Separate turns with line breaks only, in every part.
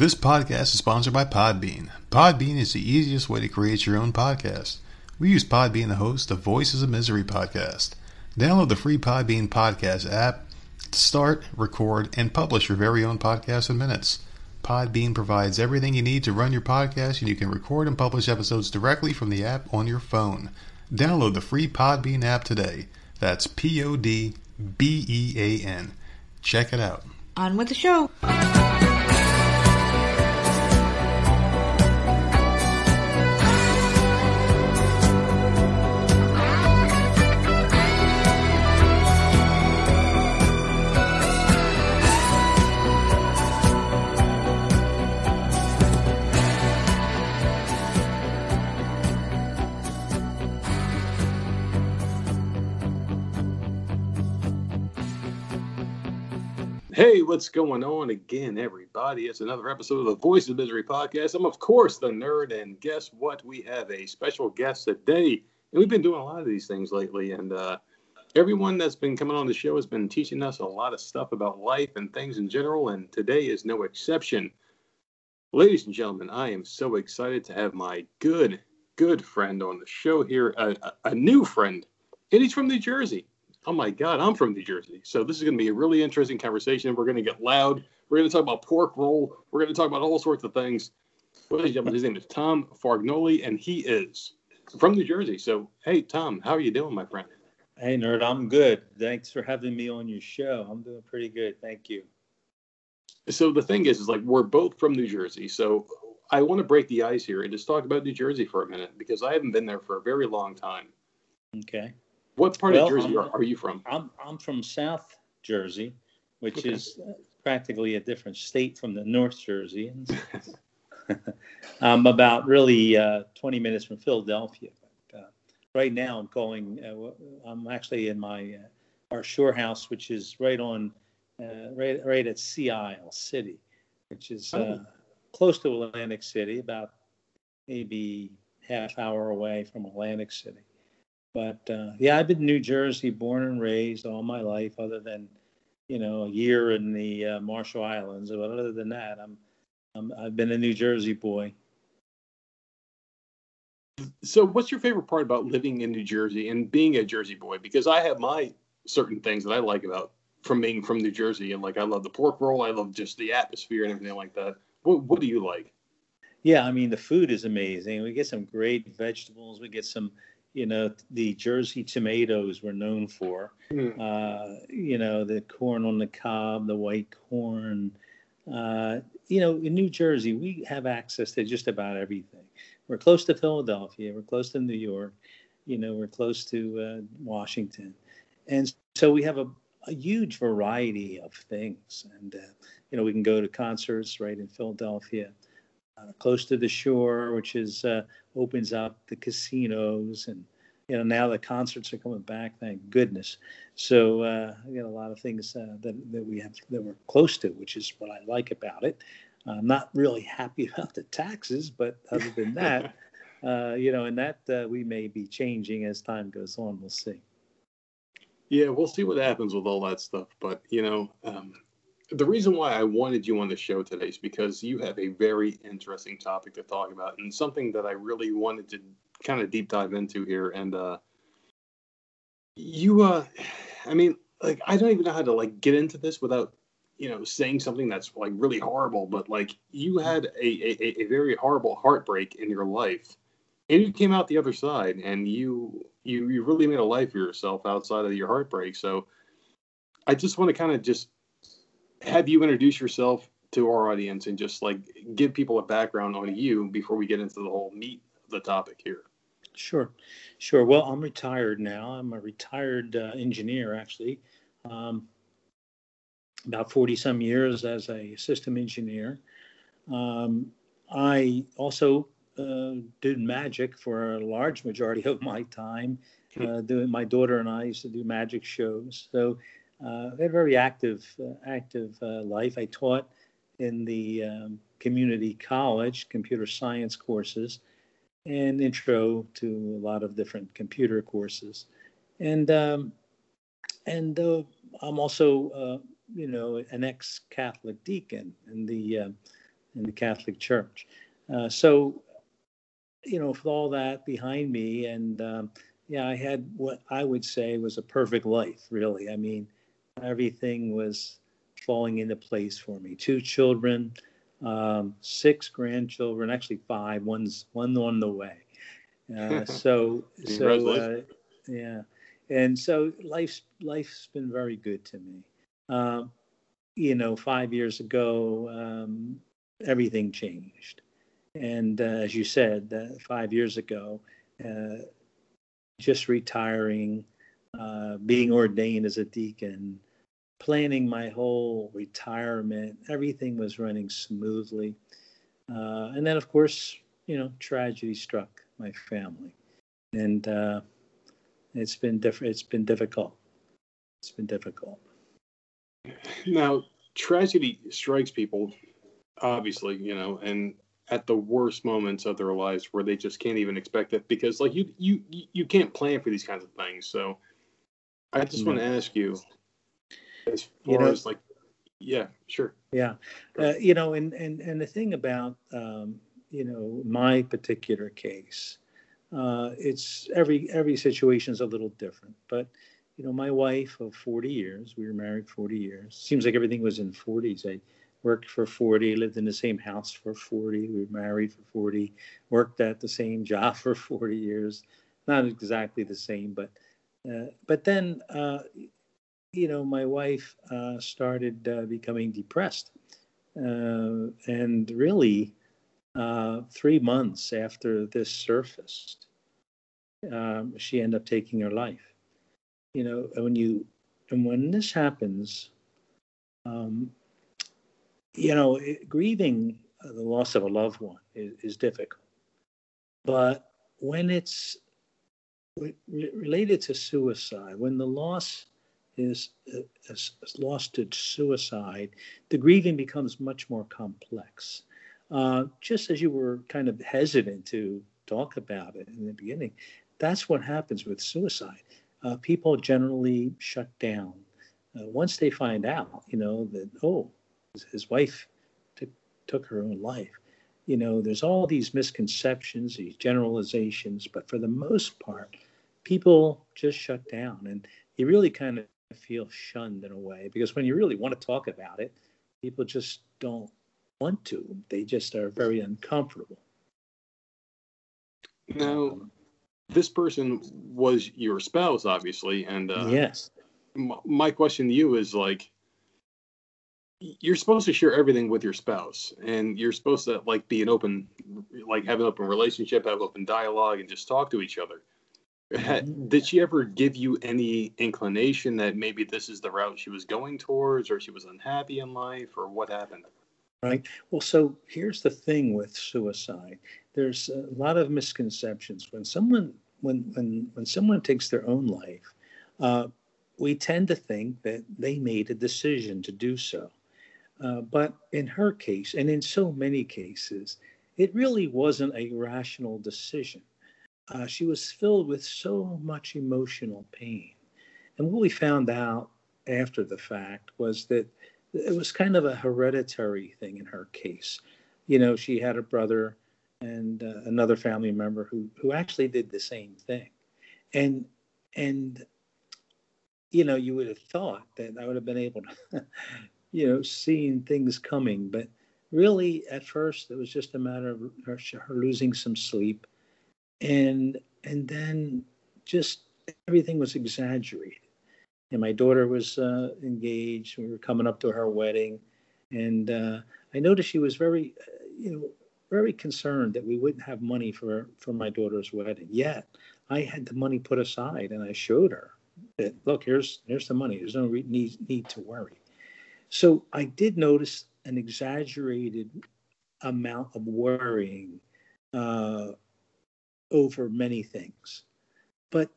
This podcast is sponsored by Podbean. Podbean is the easiest way to create your own podcast. We use Podbean to host the Voices of Misery podcast. Download the free Podbean podcast app to start, record, and publish your very own podcast in minutes. Podbean provides everything you need to run your podcast, and you can record and publish episodes directly from the app on your phone. Download the free Podbean app today. That's P O D B E A N. Check it out.
On with the show.
What's going on again, everybody? It's another episode of the Voice of Misery podcast. I'm, of course, the nerd, and guess what? We have a special guest today. And we've been doing a lot of these things lately, and uh, everyone that's been coming on the show has been teaching us a lot of stuff about life and things in general, and today is no exception. Ladies and gentlemen, I am so excited to have my good, good friend on the show here, a, a, a new friend, and he's from New Jersey oh my God, I'm from New Jersey. So this is going to be a really interesting conversation. We're going to get loud. We're going to talk about pork roll. We're going to talk about all sorts of things. Ladies and gentlemen, his name is Tom Fargnoli, and he is from New Jersey. So, hey, Tom, how are you doing, my friend?
Hey, nerd, I'm good. Thanks for having me on your show. I'm doing pretty good. Thank you.
So the thing is, is like we're both from New Jersey. So I want to break the ice here and just talk about New Jersey for a minute because I haven't been there for a very long time.
Okay.
What part well, of Jersey are, are, you from?
I'm I'm from South Jersey, which okay. is practically a different state from the North Jersey. I'm about really uh, 20 minutes from Philadelphia. But, uh, right now, I'm going. Uh, I'm actually in my uh, our shore house, which is right on uh, right right at Sea Isle City, which is uh, oh. close to Atlantic City, about maybe half hour away from Atlantic City. But uh, yeah, I've been in New Jersey, born and raised all my life, other than you know a year in the uh, Marshall Islands. But other than that, I'm, I'm I've been a New Jersey boy.
So, what's your favorite part about living in New Jersey and being a Jersey boy? Because I have my certain things that I like about from being from New Jersey, and like I love the pork roll, I love just the atmosphere and everything like that. What What do you like?
Yeah, I mean the food is amazing. We get some great vegetables. We get some you know the Jersey tomatoes were known for. Mm. Uh, you know the corn on the cob, the white corn. Uh, you know in New Jersey we have access to just about everything. We're close to Philadelphia. We're close to New York. You know we're close to uh, Washington, and so we have a, a huge variety of things. And uh, you know we can go to concerts right in Philadelphia close to the shore, which is uh, opens up the casinos and you know now the concerts are coming back. Thank goodness. So uh, I got a lot of things uh, that that we have that we're close to, which is what I like about it. I'm not really happy about the taxes, but other than that, uh, you know, and that uh, we may be changing as time goes on. We'll see.
Yeah, we'll see what happens with all that stuff. But you know, um, the reason why I wanted you on the show today is because you have a very interesting topic to talk about and something that I really wanted to kind of deep dive into here. And uh, you, uh, I mean, like I don't even know how to like get into this without you know saying something that's like really horrible. But like you had a a, a very horrible heartbreak in your life, and you came out the other side, and you you you really made a life for yourself outside of your heartbreak. So I just want to kind of just have you introduce yourself to our audience and just like give people a background on you before we get into the whole meat of the topic here.
Sure, sure. Well, I'm retired now. I'm a retired uh, engineer, actually. Um, about 40 some years as a system engineer. Um, I also uh, did magic for a large majority of my time. Uh, doing my daughter and I used to do magic shows. So uh, had a very active, uh, active uh, life. I taught in the um, community college computer science courses and intro to a lot of different computer courses. And um, and uh, I'm also uh, you know an ex-Catholic deacon, and the uh, in the Catholic Church. Uh, so, you know, with all that behind me, and um, yeah, I had what I would say was a perfect life, really. I mean, everything was falling into place for me. Two children, um, six grandchildren, actually five. One's one on the way. Uh, so, so uh, yeah, and so life's life's been very good to me. Um, you know, five years ago, um, everything changed, and uh, as you said, uh, five years ago, uh, just retiring, uh, being ordained as a deacon, planning my whole retirement, everything was running smoothly, uh, and then of course, you know, tragedy struck my family, and uh, it's been different. It's been difficult. It's been difficult.
Now, tragedy strikes people, obviously, you know, and at the worst moments of their lives where they just can't even expect it because, like, you you you can't plan for these kinds of things. So, I just want to ask you, as far you know, as like, yeah, sure,
yeah, uh, you know, and and and the thing about um, you know my particular case uh, it's every every situation is a little different. But you know, my wife of 40 years, we were married 40 years. Seems like everything was in 40s. I worked for 40, lived in the same house for 40, we were married for 40, worked at the same job for 40 years. Not exactly the same, but uh, but then uh, you know, my wife uh, started uh, becoming depressed, uh, and really uh, three months after this surfaced, um, she ended up taking her life. You know, when you and when this happens, um, you know, it, grieving the loss of a loved one is, is difficult. But when it's re- related to suicide, when the loss is, is, is lost to suicide, the grieving becomes much more complex. Uh, just as you were kind of hesitant to talk about it in the beginning, that's what happens with suicide. Uh, people generally shut down uh, once they find out, you know, that oh, his wife took took her own life. You know, there's all these misconceptions, these generalizations, but for the most part, people just shut down, and you really kind of feel shunned in a way because when you really want to talk about it, people just don't want to. They just are very uncomfortable.
Now, this person was your spouse, obviously, and
uh, yes.
M- my question to you is like, you're supposed to share everything with your spouse, and you're supposed to like be an open, like have an open relationship, have open dialogue, and just talk to each other. Did she ever give you any inclination that maybe this is the route she was going towards, or she was unhappy in life, or what happened?
Right. Well, so here's the thing with suicide. There's a lot of misconceptions when someone when when when someone takes their own life. Uh, we tend to think that they made a decision to do so. Uh, but in her case, and in so many cases, it really wasn't a rational decision. Uh, she was filled with so much emotional pain. And what we found out after the fact was that it was kind of a hereditary thing in her case. You know, she had a brother and uh, another family member who who actually did the same thing, and and you know you would have thought that I would have been able to, you know, seeing things coming, but really at first it was just a matter of her, her losing some sleep, and and then just everything was exaggerated and my daughter was uh, engaged. We were coming up to her wedding, and uh, I noticed she was very, uh, you know, very concerned that we wouldn't have money for for my daughter's wedding. Yet I had the money put aside, and I showed her that look, here's here's the money. There's no re- need need to worry. So I did notice an exaggerated amount of worrying uh, over many things, but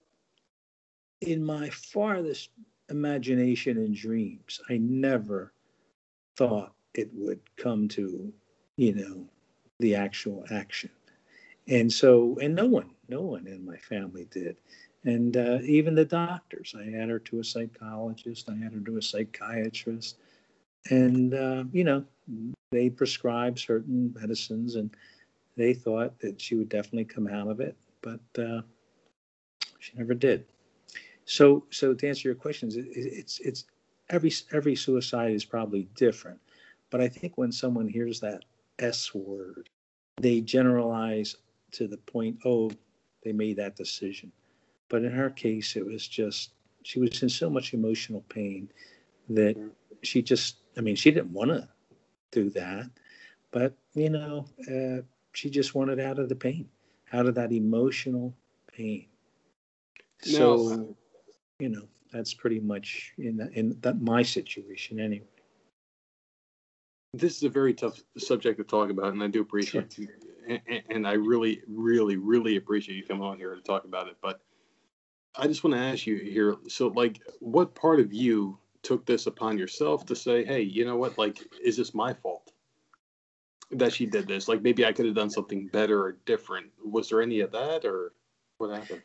in my farthest imagination and dreams, I never thought it would come to, you know, the actual action. And so, and no one, no one in my family did. And uh, even the doctors, I had her to a psychologist, I had her to a psychiatrist. and uh, you know they prescribed certain medicines, and they thought that she would definitely come out of it, but uh, she never did. So, so to answer your questions, it, it's it's every every suicide is probably different, but I think when someone hears that S word, they generalize to the point, oh, they made that decision. But in her case, it was just she was in so much emotional pain that she just, I mean, she didn't want to do that, but you know, uh, she just wanted out of the pain, out of that emotional pain. So, you know, that's pretty much in in that my situation anyway.
This is a very tough subject to talk about, and I do appreciate sure. you, and, and I really, really, really appreciate you coming on here to talk about it. But I just want to ask you here. So, like, what part of you took this upon yourself to say, hey, you know what? Like, is this my fault that she did this? Like, maybe I could have done something better or different. Was there any of that, or what happened?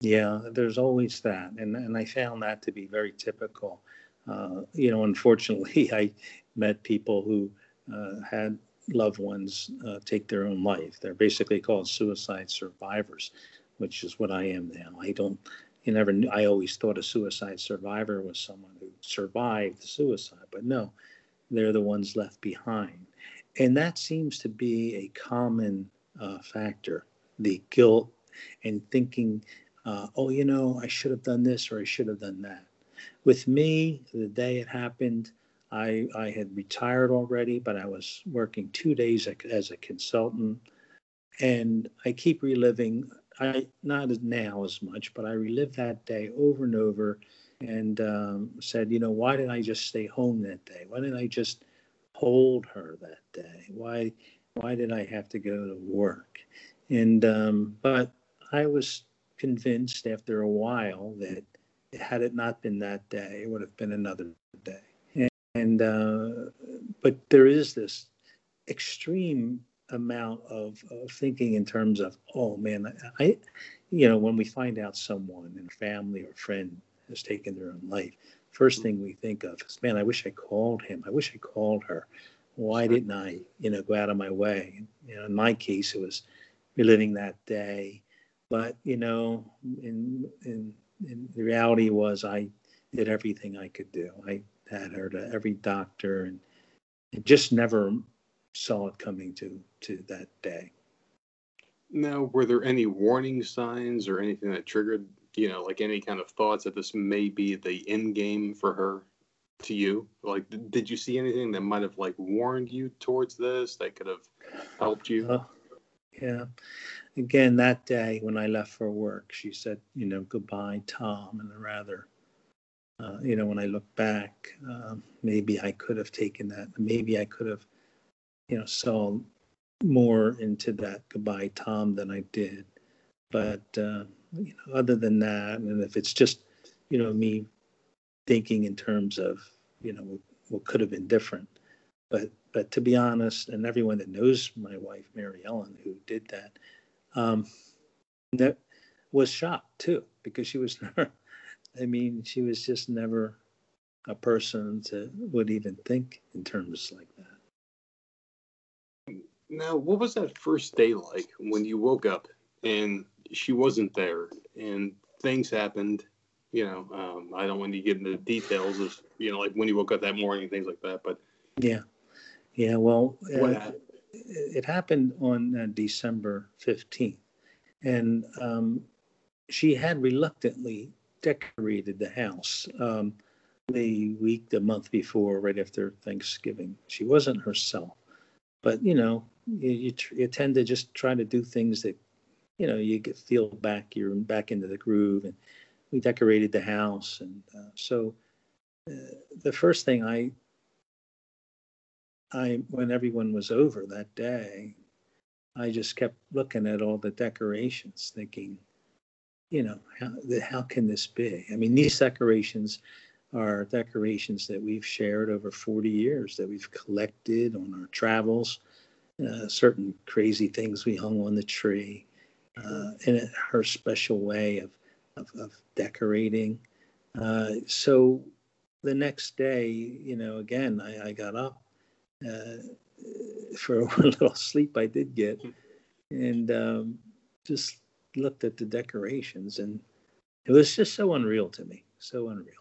Yeah, there's always that, and and I found that to be very typical. Uh, you know, unfortunately, I met people who uh, had loved ones uh, take their own life. They're basically called suicide survivors, which is what I am now. I don't you never knew, I always thought a suicide survivor was someone who survived suicide, but no, they're the ones left behind. And that seems to be a common uh, factor the guilt and thinking, uh, oh, you know, I should have done this or I should have done that. With me, the day it happened, I, I had retired already, but I was working two days as a consultant. And I keep reliving I not now as much, but I relived that day over and over, and um, said, you know, why did I just stay home that day? Why didn't I just hold her that day? Why why did I have to go to work? And um, but I was convinced after a while that had it not been that day, it would have been another day. And, and uh, but there is this extreme amount of, of, thinking in terms of, oh man, I, you know, when we find out someone in a family or friend has taken their own life, first thing we think of is, man, I wish I called him. I wish I called her. Why didn't I, you know, go out of my way? You know, in my case, it was reliving that day. But you know, in in, in the reality was I did everything I could do. I had her to every doctor and, and just never saw it coming to to that day.
Now, were there any warning signs or anything that triggered, you know, like any kind of thoughts that this may be the end game for her to you? Like, did you see anything that might have like warned you towards this that could have helped you? Uh,
yeah. Again, that day when I left for work, she said, you know, goodbye, Tom, and rather uh, you know, when I look back, uh, maybe I could have taken that. Maybe I could have you know, saw more into that goodbye Tom than I did. But uh, you know, other than that, and if it's just you know me thinking in terms of you know what could have been different, but but to be honest, and everyone that knows my wife Mary Ellen who did that, um, that was shocked too because she was never. I mean, she was just never a person to would even think in terms like that.
Now, what was that first day like when you woke up and she wasn't there and things happened? You know, um, I don't want to get into the details of, you know, like when you woke up that morning, things like that. But
yeah, yeah. Well, uh, happened? it happened on uh, December 15th. And um, she had reluctantly decorated the house um, the week, the month before, right after Thanksgiving. She wasn't herself. But, you know, you, you, you, tend to just try to do things that you know you get feel back you're back into the groove and we decorated the house and uh, so uh, the first thing i i when everyone was over that day i just kept looking at all the decorations thinking you know how, how can this be? I mean these decorations are decorations that we've shared over 40 years that we've collected on our travels uh, certain crazy things we hung on the tree, uh, and her special way of, of, of decorating. Uh, so the next day, you know, again, I, I got up uh, for a little sleep I did get, and um, just looked at the decorations, and it was just so unreal to me, so unreal.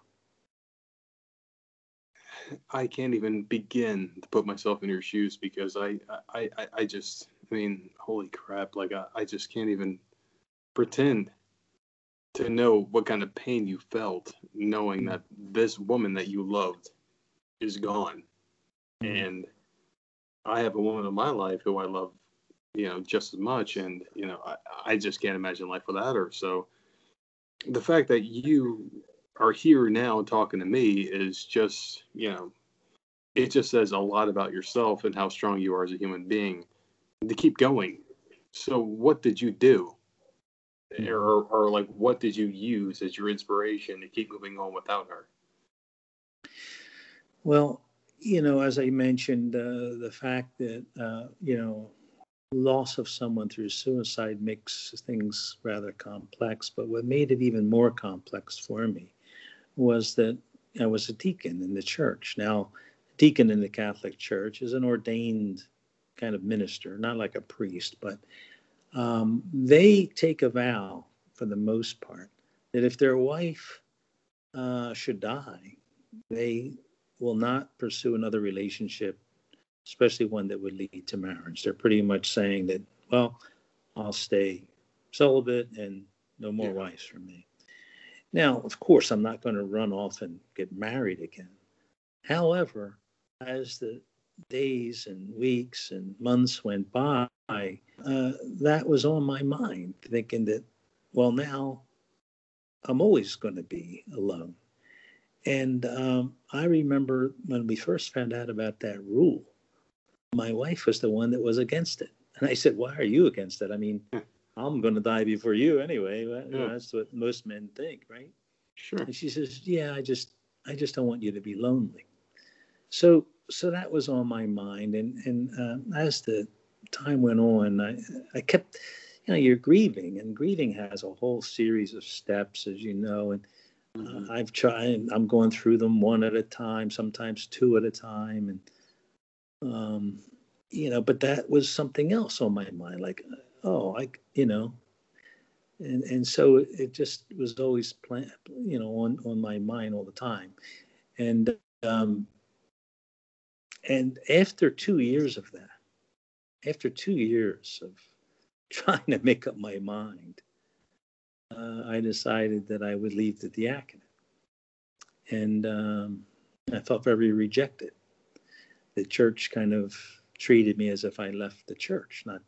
I can't even begin to put myself in your shoes because I, I, I, I just, I mean, holy crap! Like I, I just can't even pretend to know what kind of pain you felt knowing that this woman that you loved is gone. Mm-hmm. And I have a woman in my life who I love, you know, just as much. And, you know, I, I just can't imagine life without her. So the fact that you are here now talking to me is just, you know, it just says a lot about yourself and how strong you are as a human being to keep going. So, what did you do? Mm-hmm. Or, or like, what did you use as your inspiration to keep moving on without her?
Well, you know, as I mentioned, uh, the fact that, uh, you know, loss of someone through suicide makes things rather complex. But what made it even more complex for me was that I was a deacon in the church. Now, deacon in the Catholic Church is an ordained kind of minister, not like a priest, but um, they take a vow for the most part that if their wife uh, should die, they will not pursue another relationship, especially one that would lead to marriage. They're pretty much saying that, well, I'll stay celibate and no more yeah. wives for me. Now, of course, I'm not going to run off and get married again. However, as the days and weeks and months went by, uh, that was on my mind, thinking that, well, now I'm always going to be alone. And um, I remember when we first found out about that rule, my wife was the one that was against it. And I said, Why are you against it? I mean, I'm going to die before you anyway. Yeah. That's what most men think, right?
Sure.
And she says, Yeah, I just, I just don't want you to be lonely. So, so that was on my mind. And, and uh, as the time went on, I, I kept, you know, you're grieving, and grieving has a whole series of steps, as you know. And uh, mm-hmm. I've tried, I'm going through them one at a time, sometimes two at a time. And, um, you know, but that was something else on my mind. Like, oh, I, you know, and and so it just was always plan, you know, on on my mind all the time, and um, and after two years of that, after two years of trying to make up my mind, uh, I decided that I would leave the diaconate. And um, I felt very rejected. The church kind of treated me as if I left the church, not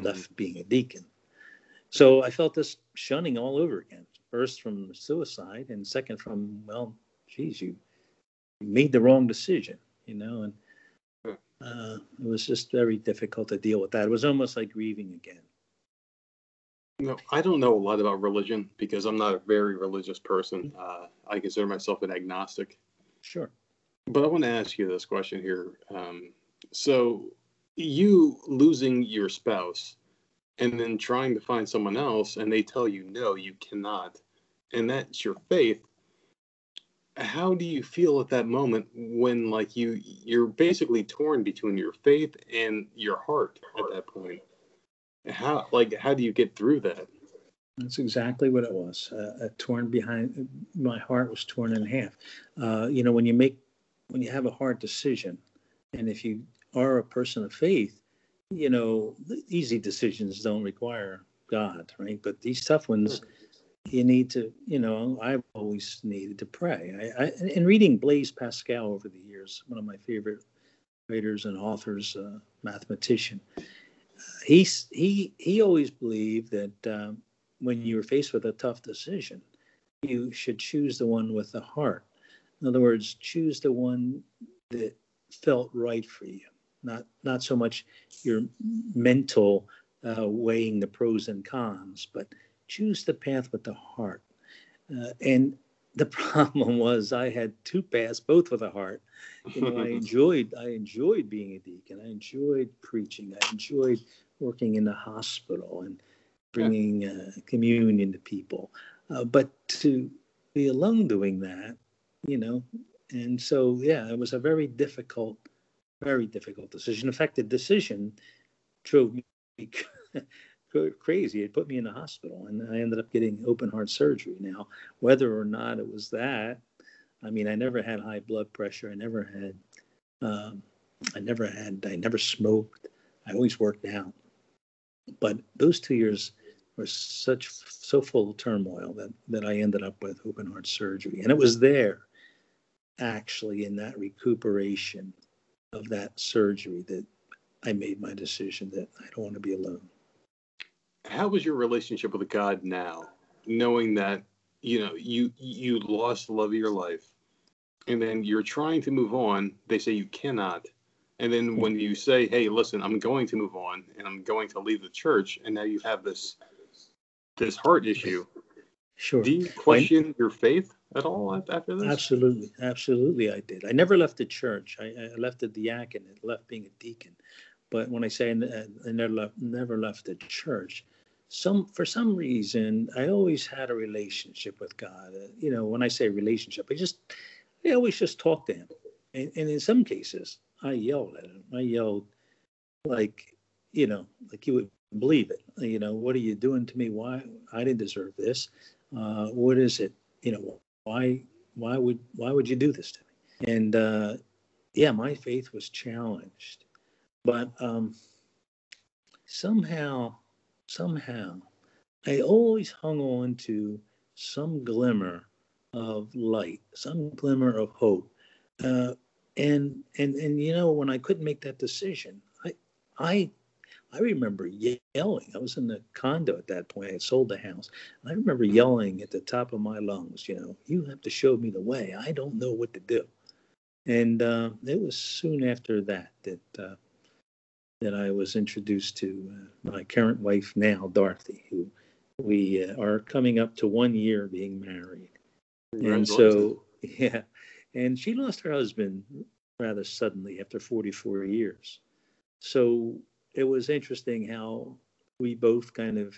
left being a deacon. So I felt this shunning all over again. First from suicide, and second from, well, geez, you made the wrong decision, you know, and uh, it was just very difficult to deal with that. It was almost like grieving again.
No, I don't know a lot about religion because I'm not a very religious person. Mm-hmm. Uh, I consider myself an agnostic.
Sure.
But I want to ask you this question here. Um, so, you losing your spouse and then trying to find someone else, and they tell you, no, you cannot, and that's your faith. How do you feel at that moment when, like, you you're basically torn between your faith and your heart at that point? How like how do you get through that?
That's exactly what it was. Uh, torn behind my heart was torn in half. Uh, you know, when you make when you have a hard decision, and if you are a person of faith, you know, easy decisions don't require God, right? But these tough ones, you need to, you know, I've always needed to pray. I, I, in reading Blaise Pascal over the years, one of my favorite writers and authors, uh, mathematician, he he he always believed that um, when you were faced with a tough decision, you should choose the one with the heart. In other words, choose the one that felt right for you, not not so much your mental uh, weighing the pros and cons, but choose the path with the heart. Uh, and the problem was I had two paths, both with a heart. You know, I enjoyed I enjoyed being a deacon. I enjoyed preaching. I enjoyed working in the hospital and bringing uh, communion to people. Uh, but to be alone doing that, you know, and so yeah, it was a very difficult, very difficult decision. In fact, the decision drove me crazy. It put me in the hospital, and I ended up getting open heart surgery. Now, whether or not it was that, I mean, I never had high blood pressure. I never had, um, I never had, I never smoked. I always worked out. But those two years were such so full of turmoil that that I ended up with open heart surgery, and it was there, actually, in that recuperation of that surgery that I made my decision that I don't want to be alone.
How was your relationship with God now, knowing that you know you you lost the love of your life, and then you're trying to move on? They say you cannot, and then hmm. when you say, "Hey, listen, I'm going to move on, and I'm going to leave the church," and now you have this this heart issue.
Sure.
Do you question your faith at all after this?
Absolutely, absolutely. I did. I never left the church. I, I left the diaconate, left being a deacon. But when I say I never left, never left the church, some for some reason I always had a relationship with God. Uh, you know, when I say relationship, I just I always just talked to Him, and, and in some cases I yelled at Him. I yelled like, you know, like you would believe it. You know, what are you doing to me? Why I didn't deserve this? Uh, what is it? You know, why why would why would you do this to me? And uh, yeah, my faith was challenged, but um, somehow somehow I always hung on to some glimmer of light, some glimmer of hope. Uh, and and and you know when I couldn't make that decision, I I I remember yelling. I was in the condo at that point. I had sold the house. I remember yelling at the top of my lungs, you know, you have to show me the way. I don't know what to do. And uh, it was soon after that that uh, that I was introduced to uh, my current wife now, Dorothy, who we uh, are coming up to one year being married. And so, yeah, and she lost her husband rather suddenly after 44 years. So it was interesting how we both kind of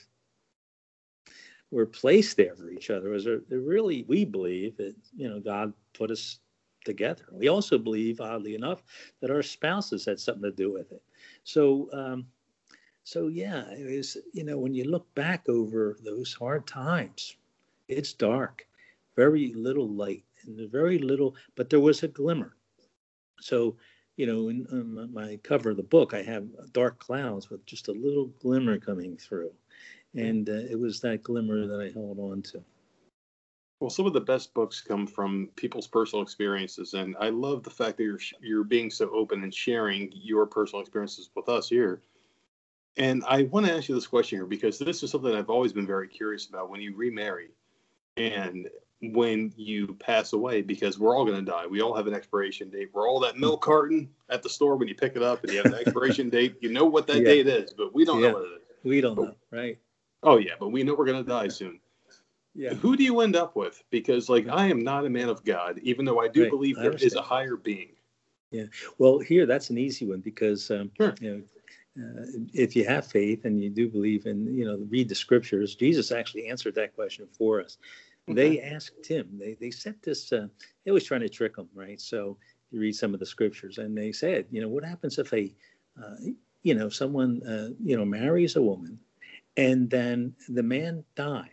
were placed there for each other. It was a, it really we believe that you know God put us together. We also believe, oddly enough, that our spouses had something to do with it. So, um, so yeah, it was you know when you look back over those hard times, it's dark, very little light, and very little, but there was a glimmer. So you know, in, in my cover of the book, I have dark clouds with just a little glimmer coming through. And uh, it was that glimmer that I held on to.
Well, some of the best books come from people's personal experiences, and I love the fact that you're you're being so open and sharing your personal experiences with us here. And I want to ask you this question here because this is something I've always been very curious about. When you remarry, and when you pass away because we're all going to die. We all have an expiration date. We're all that milk carton at the store when you pick it up and you have an expiration date. You know what that yeah. date is, but we don't yeah. know what it is.
We don't know, right?
Oh yeah, but we know we're going to die soon. Yeah. Who do you end up with? Because like I am not a man of God, even though I do right. believe there is a higher being.
Yeah. Well, here that's an easy one because um, sure. you know. Uh, if you have faith and you do believe and you know read the scriptures jesus actually answered that question for us they asked him, they, they set this, uh, they was trying to trick him, right? So you read some of the scriptures and they said, you know, what happens if a, uh, you know, someone, uh, you know, marries a woman and then the man dies.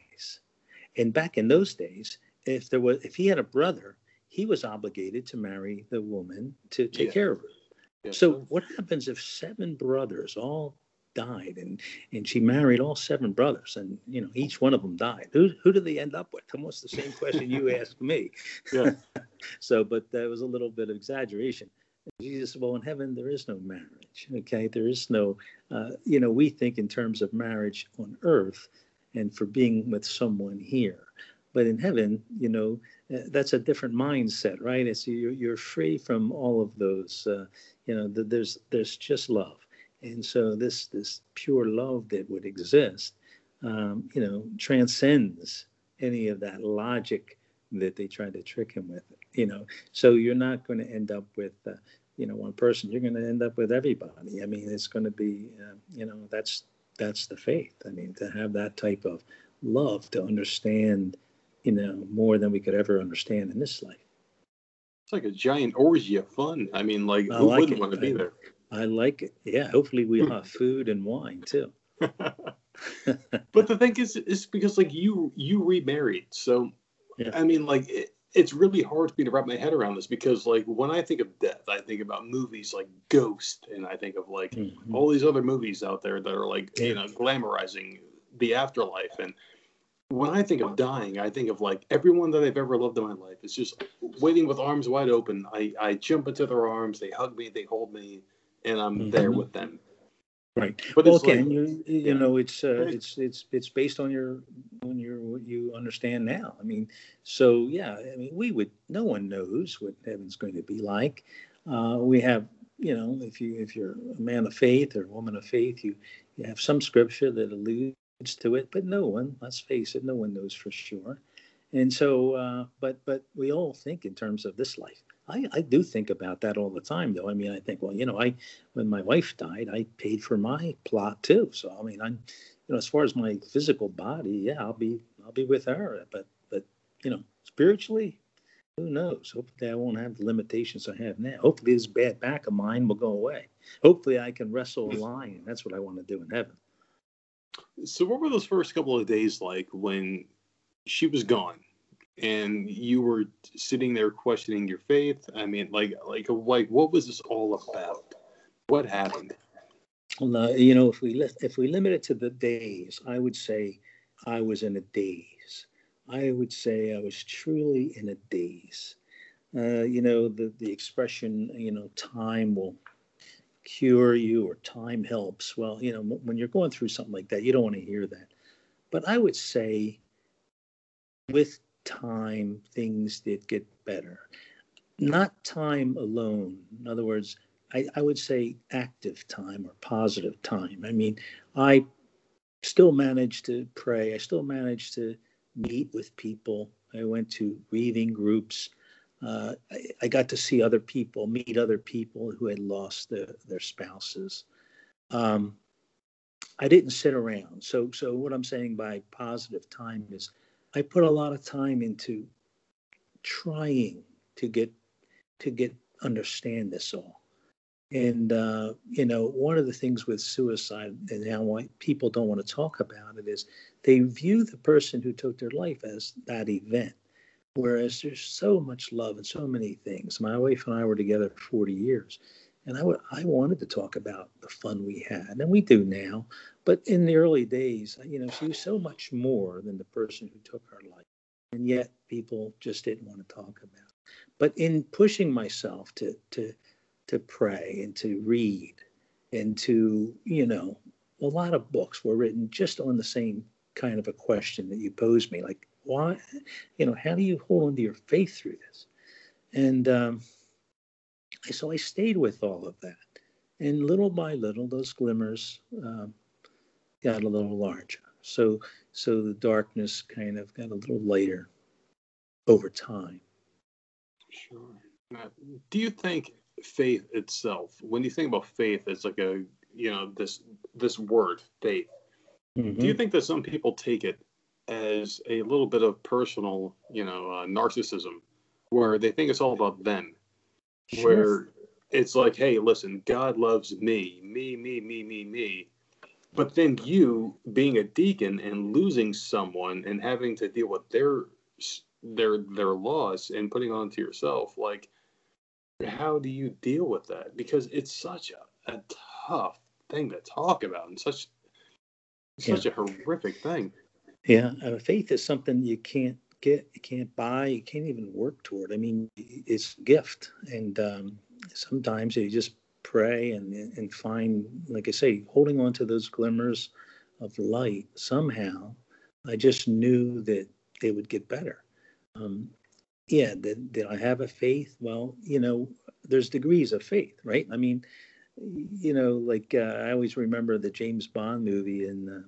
And back in those days, if there was, if he had a brother, he was obligated to marry the woman to take yeah. care of her. Yeah. So what happens if seven brothers all died and and she married all seven brothers and you know each one of them died who who did they end up with almost the same question you asked me yeah so but that was a little bit of exaggeration jesus well in heaven there is no marriage okay there is no uh, you know we think in terms of marriage on earth and for being with someone here but in heaven you know uh, that's a different mindset right it's you're, you're free from all of those uh, you know the, there's there's just love and so this this pure love that would exist, um, you know, transcends any of that logic that they try to trick him with. You know, so you're not going to end up with. Uh, you know, one person. You're going to end up with everybody. I mean, it's going to be, uh, you know, that's that's the faith. I mean, to have that type of love to understand, you know, more than we could ever understand in this life.
It's like a giant orgy of fun. I mean, like
I
who
like
wouldn't
it.
want to be
I-
there?
I like it. Yeah, hopefully we'll have food and wine too.
but the thing is, is because like you you remarried, so
Yeah.
I mean, like it, it's really hard for me to wrap my head around this because like when I think of death, I think about movies like Ghost, and I think of like
Mhm.
all these other movies out there that are like you know glamorizing the afterlife and when i think of dying i think of like everyone that i've ever loved in my life is just waiting with arms wide open i i jump into their arms they hug me they hold me and i'm there
Mhm.
with them
Right.
but
well,
it's like
again, you you
yeah.
know, it's uh, it's it's it's based on your on your what you understand now. I mean, so yeah, I mean, we would. No one knows what heaven's going to be like. Uh, we have, you know, if you if you're a man of faith or a woman of faith, you you have some scripture that alludes to it, but no one. Let's face it, no one knows for sure. And so, uh, but but we all think in terms of this life. I, I do think about that all the time, though. I mean, I think, well, you know, I when my wife died, I paid for my plot too. So I mean, I'm, you know, as far as my physical body, yeah, I'll be I'll be with her. But but you know, spiritually, who knows? Hopefully, I won't have the limitations I have now. Hopefully, this bad back of mine will go away. Hopefully, I can wrestle a lion. That's what I want to do in heaven.
so what were those first couple of days like when she was gone and you were sitting there questioning your faith i mean like like like what was this all about what happened
Well, uh, you know, if we li- if we limit it to the days, I would say I was in a daze. I would say I was truly in a daze. Uh, you know, the the expression, you know, time will cure you or time helps. Well, you know, when you're going through something like that, you don't want to hear that. But I would say, with time, things did get better. Not time alone. In other words, I, I would say active time or positive time. I mean, I still managed to pray. I still managed to meet with people. I went to grieving groups. Uh, I, I got to see other people, meet other people who had lost their, their spouses. Um, I didn't sit around. So, so what I'm saying by positive time is, I put a lot of time into trying to get to get understand this all. And uh, you know, one of the things with suicide and how people don't want to talk about it is they view the person who took their life as that event, whereas there's so much love and so many things. My wife and I were together 40 years, and I would I wanted to talk about the fun we had, and we do now. But in the early days, you know, she was so much more than the person who took her life, and yet people just didn't want to talk about. It. But in pushing myself to to to pray and to read and to you know a lot of books were written just on the same kind of a question that you posed me like why you know how do you hold on to your faith through this and um, so i stayed with all of that and little by little those glimmers um, got a little larger so so the darkness kind of got a little lighter over time
Sure. Now, do you think faith itself, when you think about faith as like a, you know, this this word, faith, do
Mm-hmm.
you think that some people take it as a little bit of personal, you know, uh, narcissism, where they think it's all about them,
Sure.
where it's like, hey, listen, God loves me, me, me, me, me, me. But then you being a deacon and losing someone and having to deal with their their their loss and putting it onto yourself, like how do you deal with that? Because it's such a, a tough thing to talk about and such such a horrific thing.
Yeah, uh, faith is something you can't get, you can't buy, you can't even work toward. I mean, it's gift, and um, sometimes you just pray and and find, like I say, holding on to those glimmers of light. Somehow, I just knew that they would get better. Um, yeah, did, did I have a faith? Well, you know, there's degrees of faith, right? I mean, you know, like uh, I always remember the James Bond movie in.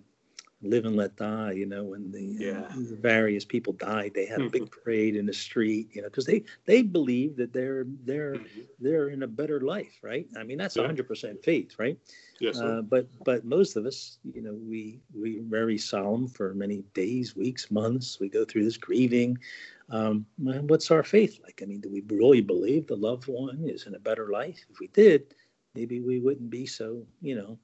Uh, live and let die. You know, when the,
Yeah.
uh, the various people died, they had a big parade in the street. You know, because they they believe that they're they're
Mhm.
they're in a better life, right? I mean, that's
Yeah.
hundred percent faith, right?
Yes, sir.
Uh, but but most of us, you know, we we very solemn for many days, weeks, months. We go through this grieving. Um, what's our faith like? I mean, do we really believe the loved one is in a better life? If we did, maybe we wouldn't be so, you know.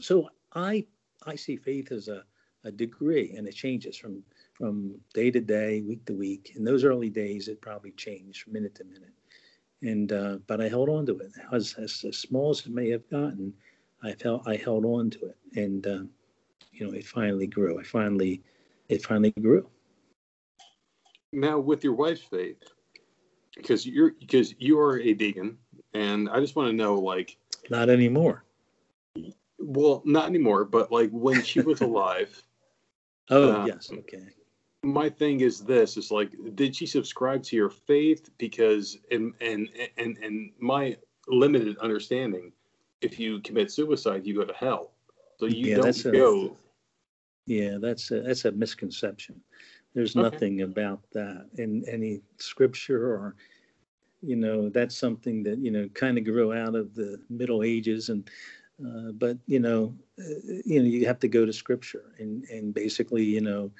So I I see faith as a, a degree, and it changes from from day to day, week to week. In those early days, it probably changed from minute to minute. And uh, but I held on to it. As, as as small as it may have gotten, I felt I held on to it, and uh, you know, it finally grew. I finally, it finally grew.
Now, with your wife's faith, because you're because you are a deacon, and I just want to know, like,
Not anymore.
Well, not anymore, but like when she was alive,
Oh
Uh,
yes, okay.
my thing is this: is like, did she subscribe to your faith? Because in and and and my limited understanding, if you commit suicide, you go to hell. So you
Yeah,
don't
that's a-
go.
Yeah, that's a, that's a misconception. There's
Okay.
nothing about that in any scripture or, you know, that's something that you know kind of grew out of the Middle Ages and. Uh, but you know, uh, you know, you have to go to Scripture, and and basically, you know,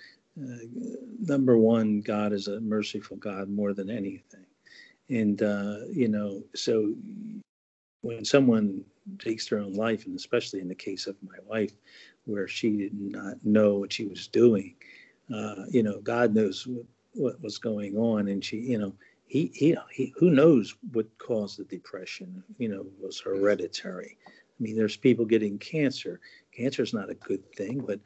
uh, number one, God is a merciful God more than anything, and uh, you know, so when someone takes their own life, and especially in the case of my wife, where she did not know what she was doing, uh, you know, God knows what, what was going on, and she, you know, he, he, he, who knows what caused the depression? You know, was hereditary. I mean, there's people getting cancer. Cancer is not a good thing, but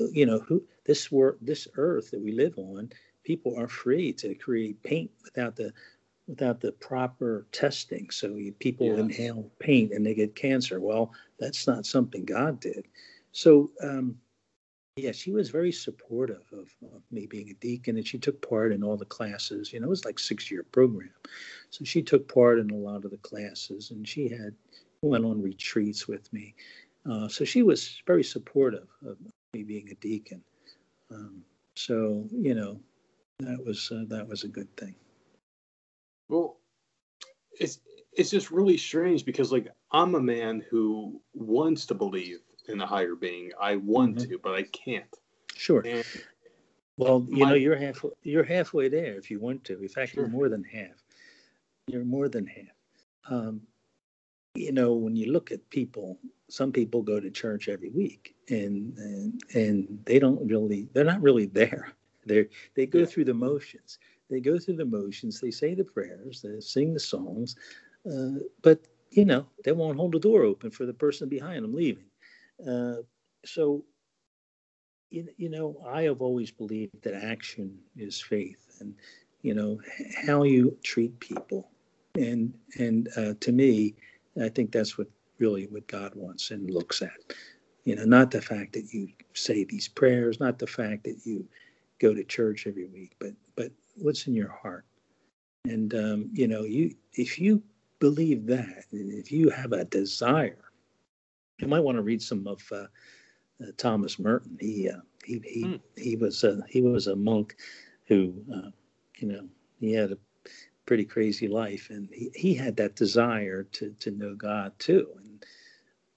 uh, you know, who this world, this earth that we live on, people are free to create paint without the without the proper testing. So you, people
Yes.
inhale paint and they get cancer. Well, that's not something God did. So um, yeah, she was very supportive of, of me being a deacon, and she took part in all the classes. You know, it was like six year program, so she took part in a lot of the classes, and she had went on retreats with me. Uh, so she was very supportive of me being a deacon. Um, so you know, that was uh, that was a good thing.
Well, it's it's just really strange because like I'm a man who wants to believe in a higher being. I want
Mhm.
to, but I can't.
Sure.
And
Well, you
My-
know, you're half you're halfway there if you want to. In fact,
Sure.
you're more than half. You're more than half. Um, you know, when you look at people, some people go to church every week, and and and they don't really, they're not really there. They they go
Yeah.
through the motions. They go through the motions. They say the prayers. They sing the songs, uh, but you know, they won't hold the door open for the person behind them leaving. Uh, so you, you know, I have always believed that action is faith, and you know how you treat people, and and uh, to me, I think that's what really what God wants and looks at. You know, not the fact that you say these prayers, not the fact that you go to church every week, but but what's in your heart, and um, you know, you if you believe that, and if you have a desire, you might want to read some of. Uh, uh, Thomas Merton. He uh, he he
Hmm.
he was a he was a monk who uh, you know he had a pretty crazy life, and he, he had that desire to to know God too, and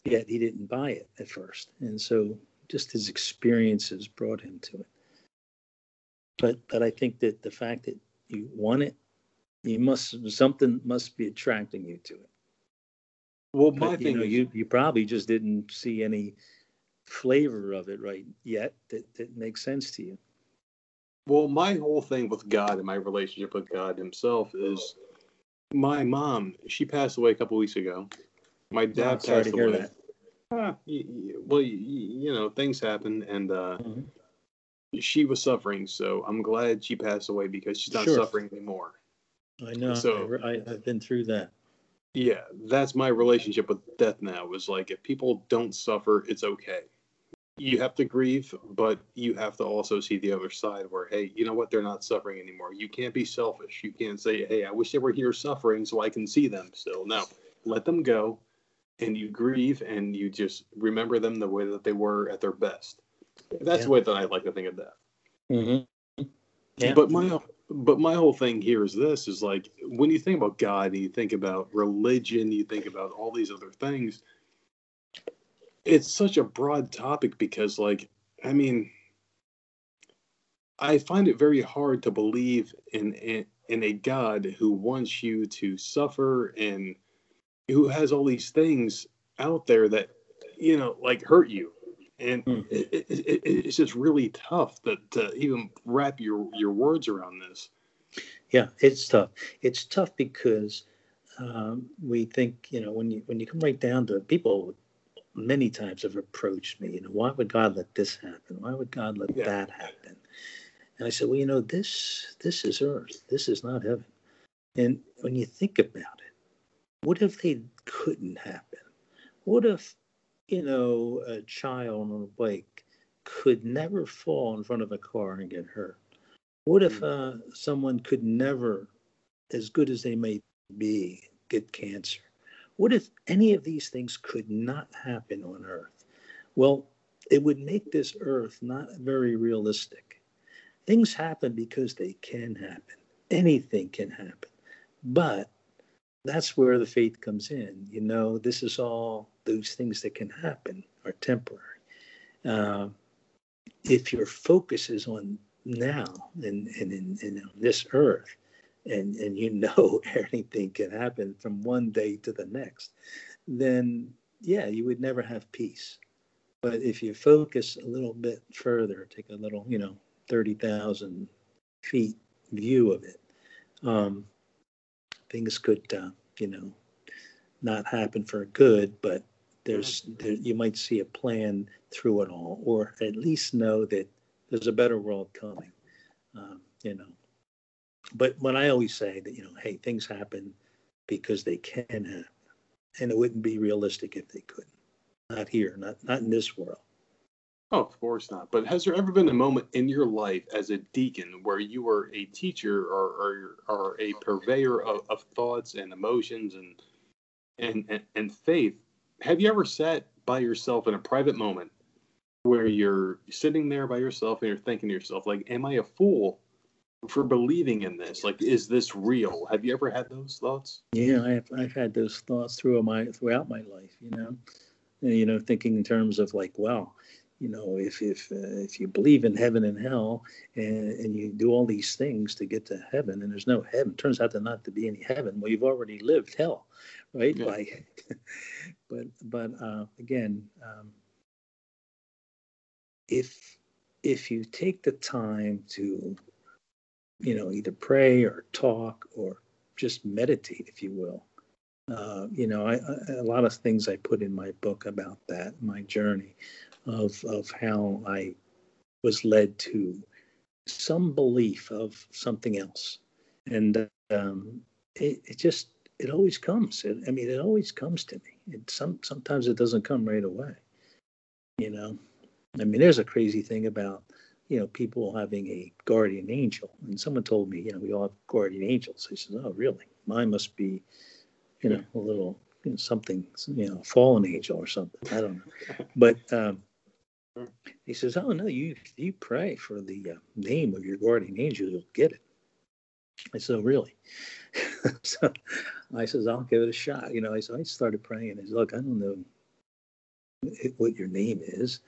yet he didn't buy it at first, and so just his experiences brought him to it. But but I think that the fact that you want it, you must something must be attracting you to it.
well, my
But, you
thing
know,
is,
you you probably just didn't see any flavor of it right yet that, that makes sense to you.
Well, my whole thing with God and my relationship with God Himself is my mom. She passed away a couple weeks ago. My dad
Oh, sorry
passed
to hear
away.
that.
Ah, y- y- well, y- you know, things happen, and uh,
Mhm.
she was suffering. So I'm glad she passed away because she's not
Sure.
suffering anymore.
I know.
So-
I, I, I've been through that.
Yeah, that's my relationship with death now. Is like if people don't suffer, it's okay. You have to grieve, but you have to also see the other side where, hey, you know what? They're not suffering anymore. You can't be selfish. You can't say, hey, I wish they were here suffering so I can see them still. No, let them go and you grieve and you just remember them the way that they were at their best. That's
Yeah.
the way that I like to think of that.
Mm-hmm. Yeah.
But my but my whole thing here is this is like when you think about God and you think about religion, you think about all these other things, it's such a broad topic because like I mean I find it very hard to believe in in, in a God who wants you to suffer and who has all these things out there that you know like hurt you and
Hmm.
it, it, it, it's just really tough to, to even wrap your your words around this
Yeah, it's tough. It's tough because um, we think, you know, when you when you come right down to people many times have approached me, you know, why would God let this happen? Why would God let
Yeah.
that happen? And I said, well, you know, this this is earth. This is not heaven. And when you think about it, what if they couldn't happen? What if, you know, a child on a bike could never fall in front of a car and get hurt? What if uh, someone could never, as good as they may be, get cancer? What if any of these things could not happen on Earth? Well, it would make this Earth not very realistic. Things happen because they can happen. Anything can happen. But that's where the faith comes in. You know, this is all those things that can happen are temporary. Uh, if your focus is on now and, and in, in on this earth, and, and you know anything can happen from one day to the next, then yeah, you would never have peace. But if you focus a little bit further, take a little, you know, 30,000 feet view of it, um, things could, uh, you know, not happen for good, but there's there, you might see a plan through it all, or at least know that there's a better world coming. Um, you know, but when I always say that, you know, hey, things happen because they can happen, and it wouldn't be realistic if they couldn't. Not here, not not in this world.
oh of course not but has there ever been a moment in your life as a deacon where you were a teacher or or, or a purveyor of, of thoughts and emotions and, and and and faith have you ever sat by yourself in a private moment where you're sitting there by yourself and you're thinking to yourself like am i a fool for believing in this like is this real have you ever had those thoughts
Yeah, I've I've had those thoughts through my throughout my life. You know, And, you know, thinking in terms of like, well, you know, if if uh, if you believe in heaven and hell, and and you do all these things to get to heaven, and there's no heaven, turns out to not to be any heaven. Well, you've already lived hell, right?
Yeah.
By, but but uh, again, um, if if you take the time to, you know, either pray or talk or just meditate, if you will. Uh, you know, I, I, a lot of things I put in my book about that, my journey of of how I was led to some belief of something else, and um, it, it just it always comes. It, I mean, it always comes to me. It some sometimes it doesn't come right away. You know, I mean, there's a crazy thing about you know people having a guardian angel, and someone told me, you know, we all have guardian angels. I said, oh, really? Mine must be, you know, a little you know, something, you know, fallen angel or something. I don't know, but. um he says, "Oh no, you you pray for the uh, name of your guardian angel, you'll get it." I said, oh, "Really?" so I says, "I'll give it a shot." You know, I so I started praying. I said, "Look, I don't know what your name is,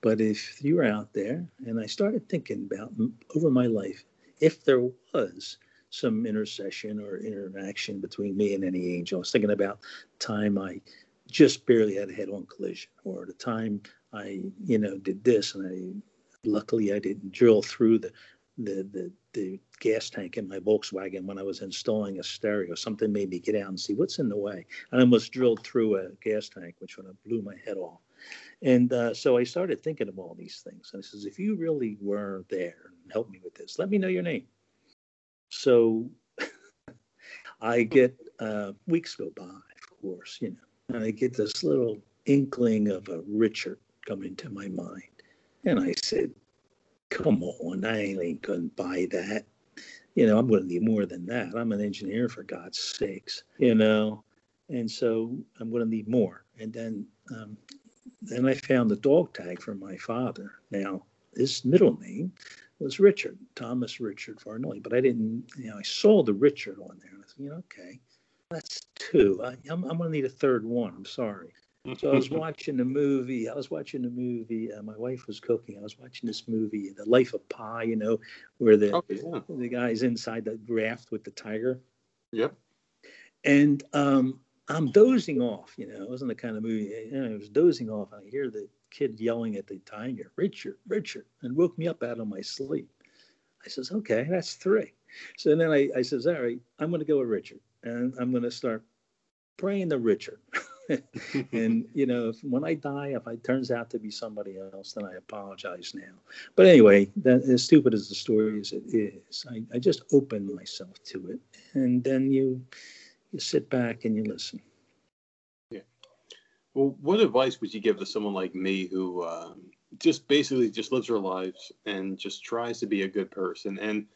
but if you're out there," and I started thinking about over my life, if there was some intercession or interaction between me and any angel, I was thinking about time I just barely had a head-on collision, or the time I, you know, did this, and I luckily I didn't drill through the the the, the gas tank in my Volkswagen when I was installing a stereo. Something made me get out and see what's in the way. And I almost drilled through a gas tank, which would have blew my head off. And uh, so I started thinking of all these things. And I says, if you really were there and help me with this, let me know your name. So I get uh, weeks go by, of course, you know, and I get this little inkling of a Richard come into my mind. And I said, come on, I ain't going to buy that. You know, I'm going to need more than that. I'm an engineer, for God's sakes, you know. And so I'm going to need more. And then um, then I found the dog tag for my father. Now, his middle name was Richard, Thomas Richard Fargnoli, but I didn't, you know, I saw the Richard on there. I said, you know, okay, that's two. I, am I'm going to need a third one. I'm sorry. So I was watching the movie. I was watching the movie. Uh, my wife was cooking. I was watching this movie, The Life of Pi. You know, where the oh, yeah. the guy's inside the raft with the tiger.
Yep.
And um, I'm dozing off. You know, it wasn't the kind of movie. You know, I was dozing off. I hear the kid yelling at the tiger, "Richard, Richard," and woke me up out of my sleep. I says, "Okay, that's three. So then I, I says, "All right, I'm going to go with Richard, and I'm going to start praying to Richard." and you know, if, when I die, if it turns out to be somebody else, then I apologize now. But anyway, that, as stupid as the story as it is, I, I just open myself to it, and then you you sit back and you listen.
Yeah. Well, what advice would you give to someone like me who uh, just basically just lives their lives and just tries to be a good person? And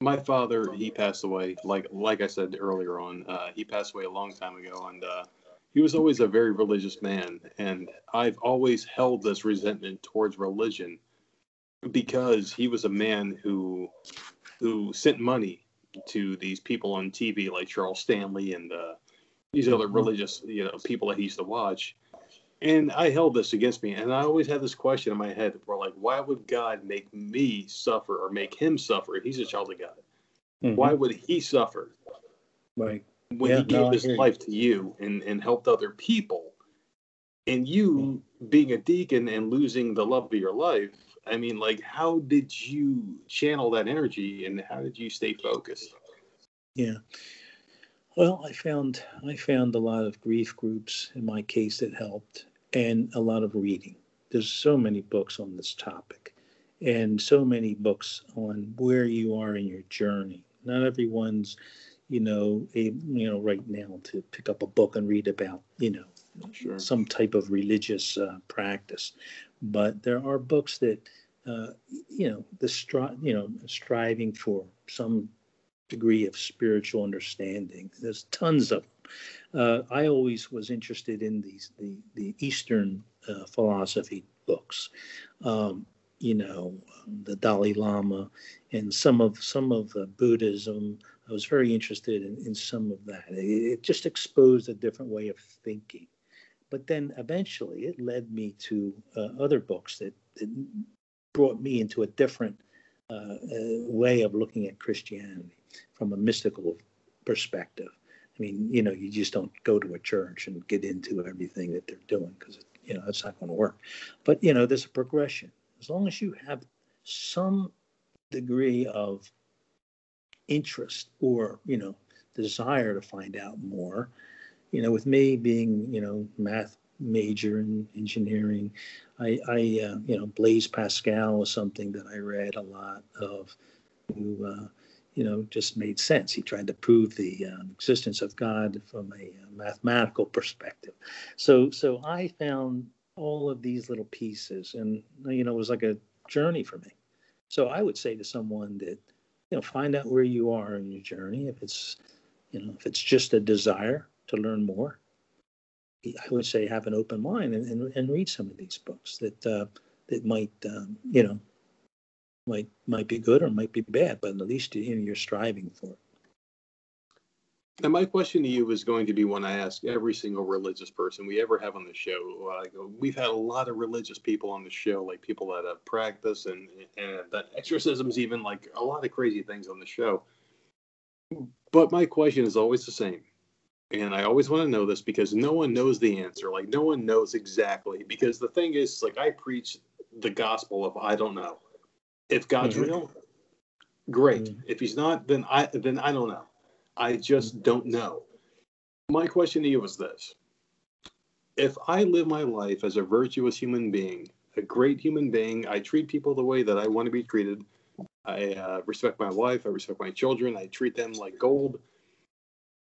my father, he passed away. Like like I said earlier on, uh, he passed away a long time ago, and uh, he was always a very religious man, and I've always held this resentment towards religion because he was a man who who sent money to these people on TV like Charles Stanley and uh, these other mm-hmm. religious you know people that he used to watch. And I held this against me, and I always had this question in my head: where like, why would God make me suffer or make him suffer? He's a child of God. Mm-hmm. Why would he suffer?
Right
when yeah, he gave no, his life to you and, and helped other people and you being a deacon and losing the love of your life i mean like how did you channel that energy and how did you stay focused
yeah well i found i found a lot of grief groups in my case that helped and a lot of reading there's so many books on this topic and so many books on where you are in your journey not everyone's you know, a, you know, right now to pick up a book and read about, you know, sure. some type of religious uh, practice. But there are books that, uh, you know, the stri- you know, striving for some degree of spiritual understanding. There's tons of them. Uh, I always was interested in these the the Eastern uh, philosophy books. Um, you know, the Dalai Lama and some of some of Buddhism, I was very interested in, in some of that. It, it just exposed a different way of thinking. But then eventually it led me to uh, other books that, that, brought me into a different uh, uh, way of looking at Christianity from a mystical perspective. I mean, you know, you just don't go to a church and get into everything that they're doing because, you know, that's not going to work. But, you know, there's a progression. As long as you have some degree of interest or you know desire to find out more you know with me being you know math major in engineering. I i uh, you know blaise pascal was something that i read a lot of who uh, you know just made sense. He tried to prove the uh, existence of god from a uh, mathematical perspective. So so i found all of these little pieces and you know it was like a journey for me. So i would say to someone that you know find out where you are in your journey if it's you know if it's just a desire to learn more i would say have an open mind and, and, and read some of these books that uh, that might um, you know might might be good or might be bad but at least you know, you're striving for it
now, my question to you is going to be one I ask every single religious person we ever have on the show. Uh, we've had a lot of religious people on the show, like people that have practice and, and that exorcisms, even like a lot of crazy things on the show. But my question is always the same. And I always want to know this because no one knows the answer. Like, no one knows exactly. Because the thing is, like, I preach the gospel of I don't know. If God's mm-hmm. real, great. Mm-hmm. If he's not, then I then I don't know I just don't know. My question to you is this If I live my life as a virtuous human being, a great human being, I treat people the way that I want to be treated, I uh, respect my wife, I respect my children, I treat them like gold.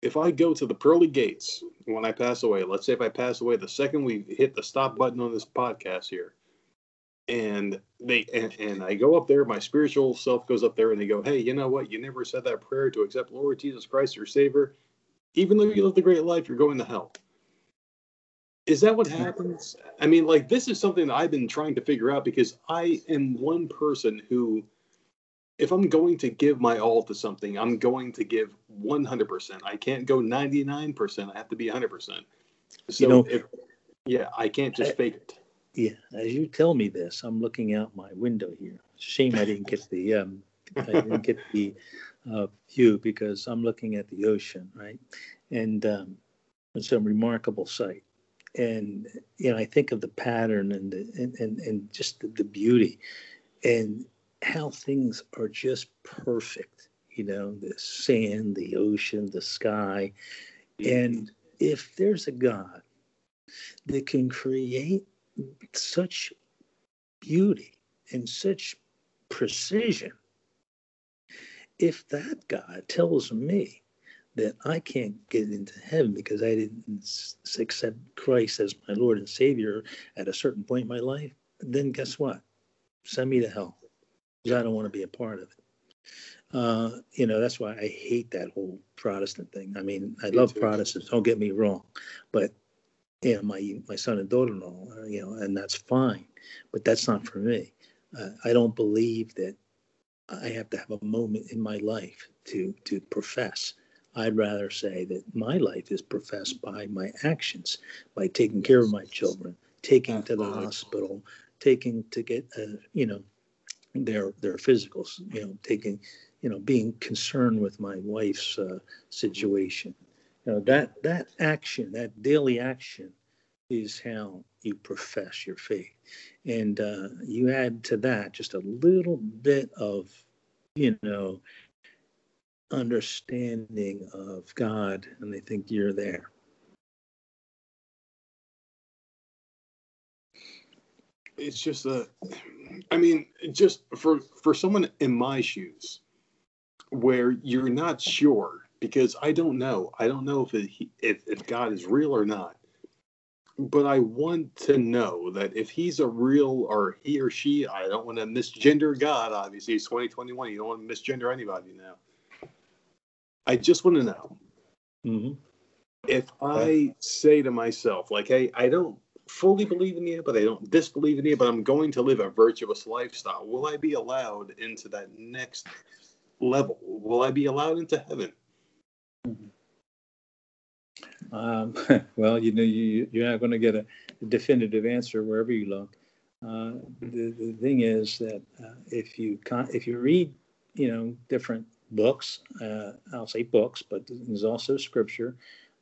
If I go to the pearly gates when I pass away, let's say if I pass away the second we hit the stop button on this podcast here, and they and, and, I go up there, my spiritual self goes up there and they go, Hey, you know what? You never said that prayer to accept Lord Jesus Christ your Savior. Even though you lived a great life, you're going to hell. Is that what happens? I mean, like this is something that I've been trying to figure out because I am one person who, if I'm going to give my all to something, I'm going to give 100%. I can't go 99%. I have to be 100%. So, you know, if, yeah, I can't just I, fake it.
Yeah, as you tell me this, I'm looking out my window here. Shame I didn't get the um, I didn't get the uh, view because I'm looking at the ocean, right? And um, it's a remarkable sight and you know I think of the pattern and the, and, and and just the, the beauty and how things are just perfect. You know, the sand, the ocean, the sky, and if there's a God that can create such beauty and such precision, if that God tells me that I can't get into heaven because I didn't accept Christ as my Lord and Savior at a certain point in my life, then guess what? Send me to hell because I don't want to be a part of it. Uh, you know, that's why I hate that whole Protestant thing. I mean, I me love too. Protestants, don't get me wrong, but you know, my my son and daughter-in-law, uh, you know, and that's fine, but that's not for me. Uh, I don't believe that I have to have a moment in my life to to profess I'd rather say that my life is professed by my actions, by taking care of my children, taking to the hospital, taking to get, uh, you know, their their physicals, you know, taking, you know, being concerned with my wife's uh, situation. You know, that that action, that daily action, is how you profess your faith, and uh, you add to that just a little bit of, you know, understanding of God and they think you're there.
It's just a, I mean, just for for someone in my shoes, where you're not sure because I don't know, I don't know if it, if if God is real or not, but I want to know that if He's a real or he or she, I don't want to misgender God. Obviously, it's 2021. You don't want to misgender anybody now I just want to know mm-hmm. if I say to myself, like, hey, I don't fully believe in you, but I don't disbelieve in you, but I'm going to live a virtuous lifestyle. Will I be allowed into that next level? Will I be allowed into heaven?
Um, well, you know, you, you're not going to get a definitive answer wherever you look. Uh, the, the thing is that uh, if you con- if you read, you know, different books. Uh, I'll say books, but there's also scripture.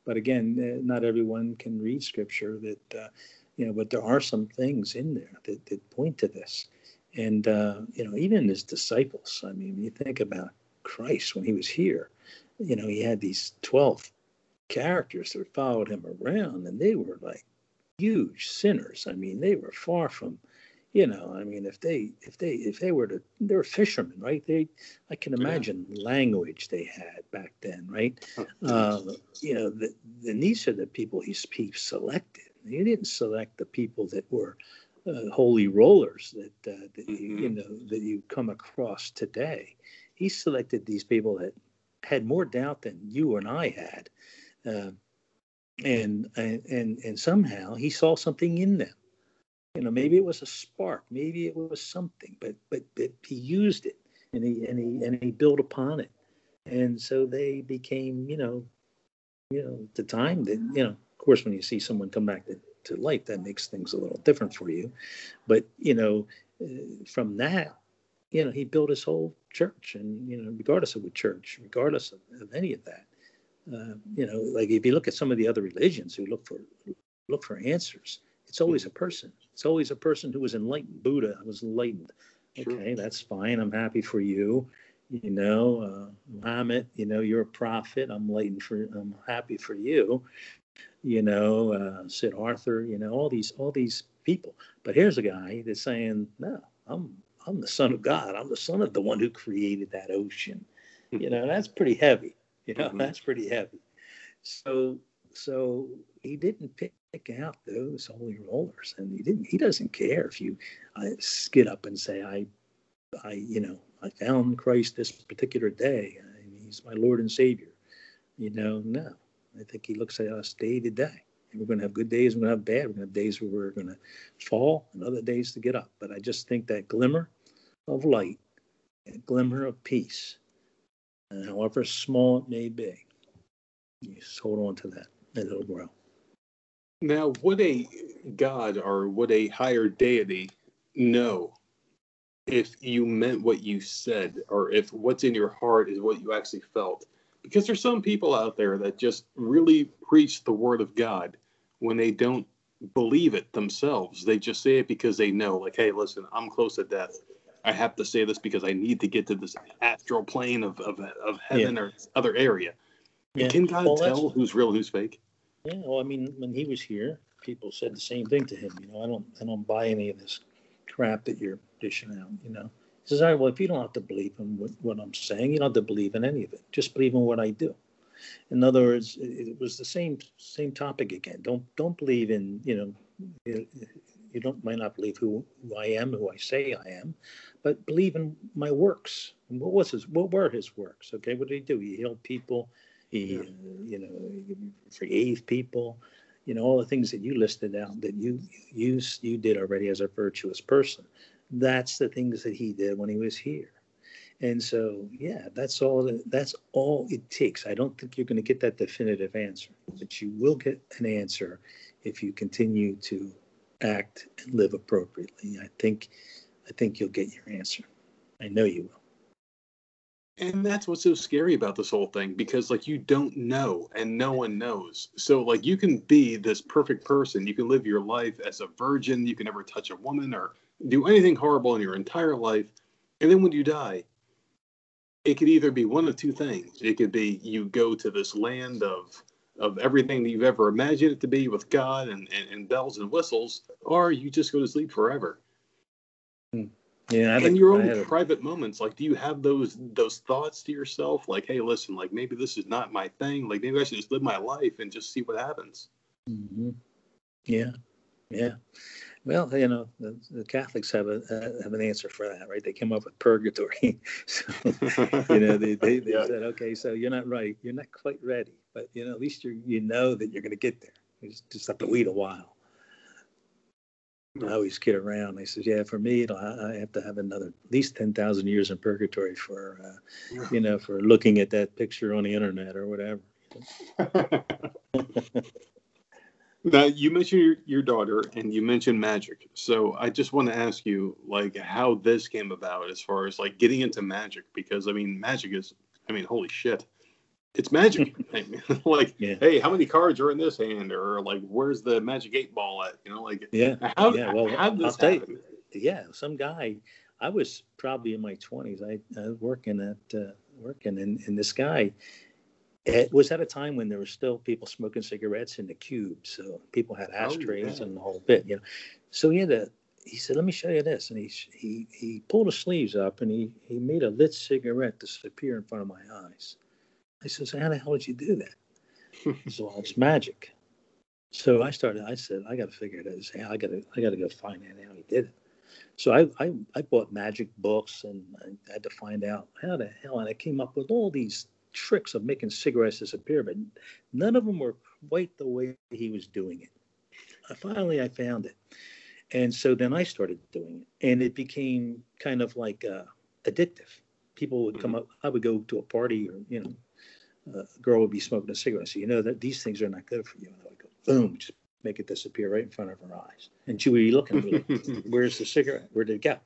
But again, uh, not everyone can read scripture. That uh, you know, but there are some things in there that, that point to this. And uh, you know, even his disciples. I mean, you think about Christ when he was here. You know, he had these twelve characters that followed him around, and they were like huge sinners. I mean, they were far from you know i mean if they if they if they were to they were fishermen right? They i can imagine yeah. language they had back then right? Uh, you know the, and these are the people he, he selected. He didn't select the people that were uh, holy rollers that, uh, that mm-hmm. you, you know that you come across today. He selected these people that had more doubt than you and i had. Uh, and and and somehow he saw something in them you know maybe it was a spark maybe it was something but but, but he used it and he and he and he built upon it. And so they became you know you know the time that you know of course when you see someone come back to, to life that makes things a little different for you. But you know uh, from that you know he built his whole church and you know regardless of the church regardless of, of any of that uh, you know like if you look at some of the other religions who look for look for answers it's always a person. It's always a person who was enlightened. Buddha was enlightened. Okay, that's fine. I'm happy for you. You know, uh, Muhammad, you know, you're a prophet. I'm enlightened for. I'm happy for you. You know, uh, Siddhartha. You know, all these all these people. But here's a guy that's saying, no, I'm I'm the son of God. I'm the son of the one who created that ocean. You know, that's pretty heavy. You know, mm-hmm. that's pretty heavy. So so he didn't pick out those holy rollers, and he didn't. He doesn't care if you uh, get up and say, "I, I, you know, I found Christ this particular day. and He's my Lord and Savior." You know, no. I think he looks at us day to day, we're going to have good days, we're going to have bad. We're going to have days where we're going to fall and other days to get up. But I just think that glimmer of light, a glimmer of peace, and however small it may be, you just hold on to that and it'll grow.
Now, would a God or would a higher deity know if you meant what you said or if what's in your heart is what you actually felt? Because there's some people out there that just really preach the word of God when they don't believe it themselves. They just say it because they know, like, hey, listen, I'm close to death. I have to say this because I need to get to this astral plane of, of, of heaven yeah. or other area. Yeah. Can God well, tell who's real and who's fake?
Yeah, well, I mean, when he was here, people said the same thing to him. You know, I don't, I don't buy any of this crap that you're dishing out. You know, he says, all right, well, if you don't have to believe in what, what I'm saying, you don't have to believe in any of it. Just believe in what I do. In other words, it, it was the same same topic again. Don't don't believe in you know. You, you don't might not believe who, who I am, who I say I am, but believe in my works. And what was his? What were his works? Okay, what did he do? He healed people he, uh, you know, forgave people, you know, all the things that you listed out that you you you did already as a virtuous person. That's the things that he did when he was here. And so, yeah, that's all. That's all it takes. I don't think you're going to get that definitive answer, but you will get an answer if you continue to act and live appropriately. I think, I think you'll get your answer. I know you will.
And that's what's so scary about this whole thing because, like, you don't know and no one knows. So, like, you can be this perfect person. You can live your life as a virgin. You can never touch a woman or do anything horrible in your entire life. And then when you die, it could either be one of two things. It could be you go to this land of of everything that you've ever imagined it to be with God and, and, and bells and whistles, or you just go to sleep forever. Hmm. Yeah, in your own a, private moments, like, do you have those those thoughts to yourself, like, "Hey, listen, like maybe this is not my thing. Like maybe I should just live my life and just see what happens."
Mm-hmm. Yeah, yeah. Well, you know, the, the Catholics have a uh, have an answer for that, right? They came up with purgatory. so, you know, they, they, they yeah. said, okay, so you're not right, you're not quite ready, but you know, at least you you know that you're going to get there. You just, just have to wait a while. I always kid around. I says, "Yeah, for me, I have to have another at least ten thousand years in purgatory for, uh, you know, for looking at that picture on the internet or whatever."
now you mentioned your, your daughter and you mentioned magic, so I just want to ask you, like, how this came about as far as like getting into magic, because I mean, magic is, I mean, holy shit it's magic. like, yeah. hey, how many cards are in this hand? Or like, where's the magic eight ball at? You know, like,
yeah, how, yeah. Well, how did this I'll happen? You, yeah, some guy. I was probably in my twenties. I, I was working at uh, working, and, and this guy. It was at a time when there were still people smoking cigarettes in the cube, so people had oh, ashtrays oh, yeah. and the whole bit, you know. So he had a. He said, "Let me show you this," and he he he pulled his sleeves up and he he made a lit cigarette disappear in front of my eyes I says, how the hell did you do that? so well, it's magic. So I started. I said, I got to figure it out. I got to. I got to go find out how he did it. So I, I, I bought magic books and I had to find out how the hell. And I came up with all these tricks of making cigarettes disappear, but none of them were quite the way he was doing it. Uh, finally, I found it, and so then I started doing it, and it became kind of like uh, addictive. People would come mm-hmm. up. I would go to a party, or you know, a girl would be smoking a cigarette. So you know that these things are not good for you. And I would go, boom, just make it disappear right in front of her eyes. And she would be looking, like, where's the cigarette? Where did it go?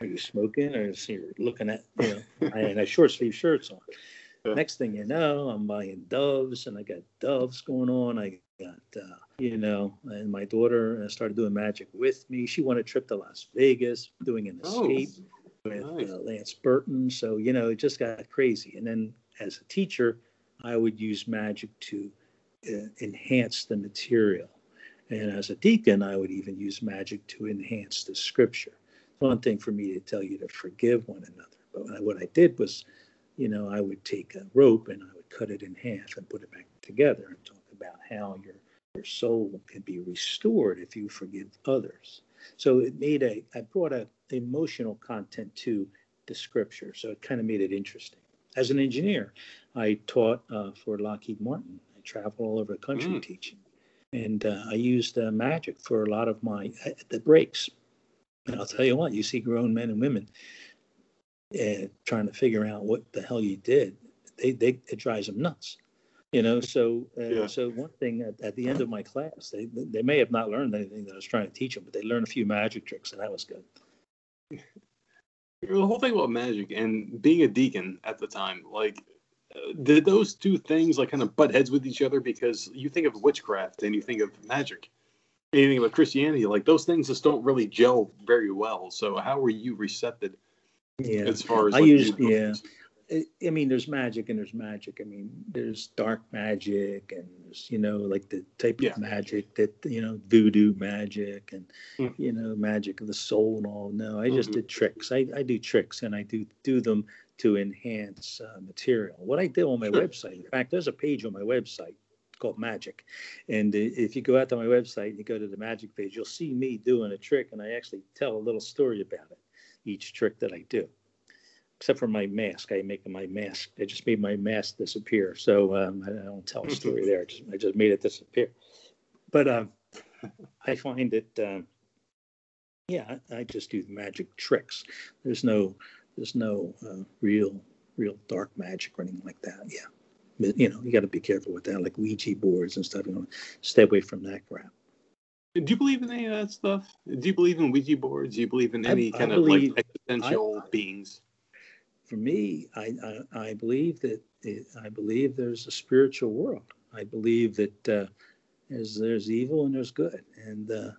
Are you smoking or is you looking at, you know, I had short sleeve shirts on. Yeah. Next thing you know, I'm buying doves and I got doves going on. I got, uh, you know, and my daughter uh, started doing magic with me. She won a trip to Las Vegas, doing an oh, escape oh, with nice. uh, Lance Burton. So, you know, it just got crazy. And then as a teacher, I would use magic to uh, enhance the material. And as a deacon, I would even use magic to enhance the scripture. It's one thing for me to tell you to forgive one another, but what I did was, you know, I would take a rope and I would cut it in half and put it back together and talk about how your your soul can be restored if you forgive others. So it made a I brought a emotional content to the scripture, so it kind of made it interesting. As an engineer, I taught uh, for Lockheed Martin. I traveled all over the country mm. teaching. and uh, I used uh, magic for a lot of my uh, the breaks. And I'll tell you what, you see grown men and women uh, trying to figure out what the hell you did. They, they it drives them nuts, you know. So uh, yeah. so one thing at, at, the end of my class, they they may have not learned anything that I was trying to teach them, but they learned a few magic tricks, and that was good.
The whole thing about magic and being a deacon at the time, like did those two things like kind of butt heads with each other because you think of witchcraft and you think of magic anything about christianity like those things just don't really gel very well so how were you recepted
yeah as far as i used yeah I mean, there's magic and there's magic. I mean, there's dark magic and there's, you know, like the type yeah. of magic that, you know, voodoo magic and, mm. you know, magic of the soul and all. No, I just mm-hmm. did tricks. I, I do tricks and I do do them to enhance uh, material. What I did on my website, in fact, there's a page on my website called Magic. And if you go out to my website and you go to the Magic page, you'll see me doing a trick, and I actually tell a little story about it, each trick that I do. Except for my mask, I make my mask. I just made my mask disappear, so um, I don't tell a story there. I just, I just made it disappear. But um, I find that, um, yeah, I, I just do magic tricks. There's no there's no uh, real real dark magic or anything like that. Yeah, but, you know you got to be careful with that, like Ouija boards and stuff. You know, stay away from that crap.
Do you believe in any of that stuff? Do you believe in Ouija boards? Do you believe in any I, kind I believe, of like existential I, beings?
For me, I, I, believe that it, I believe there's a spiritual world. I believe that uh, there's there's evil and there's good, and uh,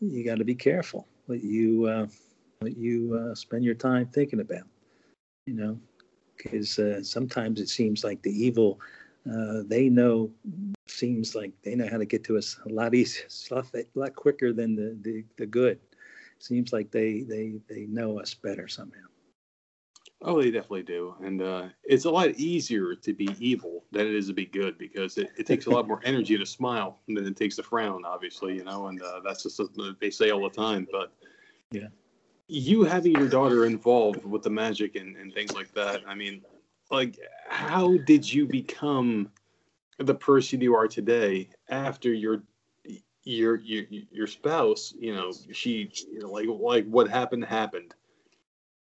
you got to be careful what you uh, what you uh, spend your time thinking about. You know, because uh, sometimes it seems like the evil uh, they know seems like they know how to get to us a lot easier, a lot quicker than the, the, the good. Seems like they, they, they know us better somehow.
Oh, they definitely do. And uh, it's a lot easier to be evil than it is to be good because it, it takes a lot more energy to smile than it takes to frown, obviously, you know, and uh, that's just something they say all the time. But
yeah,
you having your daughter involved with the magic and, and things like that, I mean, like, how did you become the person you are today after your your your your spouse, you know, she, you know, like like what happened happened.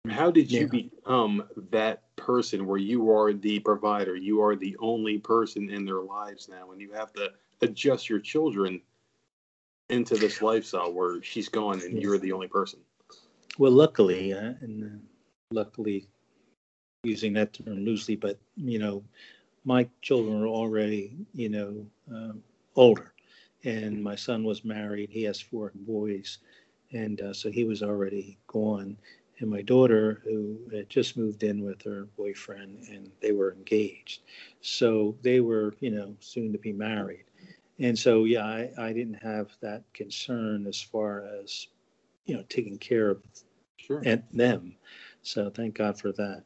How did you yeah. become that person where you are the provider, you are the only person in their lives now, and you have to adjust your children into this lifestyle where she's gone and you're the only person?
Well, luckily, uh, and uh, luckily, using that term loosely, but you know, my children are already, you know, uh, older, and my son was married. He has four boys, and uh, so he was already gone. And my daughter, who had just moved in with her boyfriend, and they were engaged, so they were, you know, soon to be married. And so, yeah, I, I didn't have that concern as far as you know taking care of
sure.
and them. So thank God for that.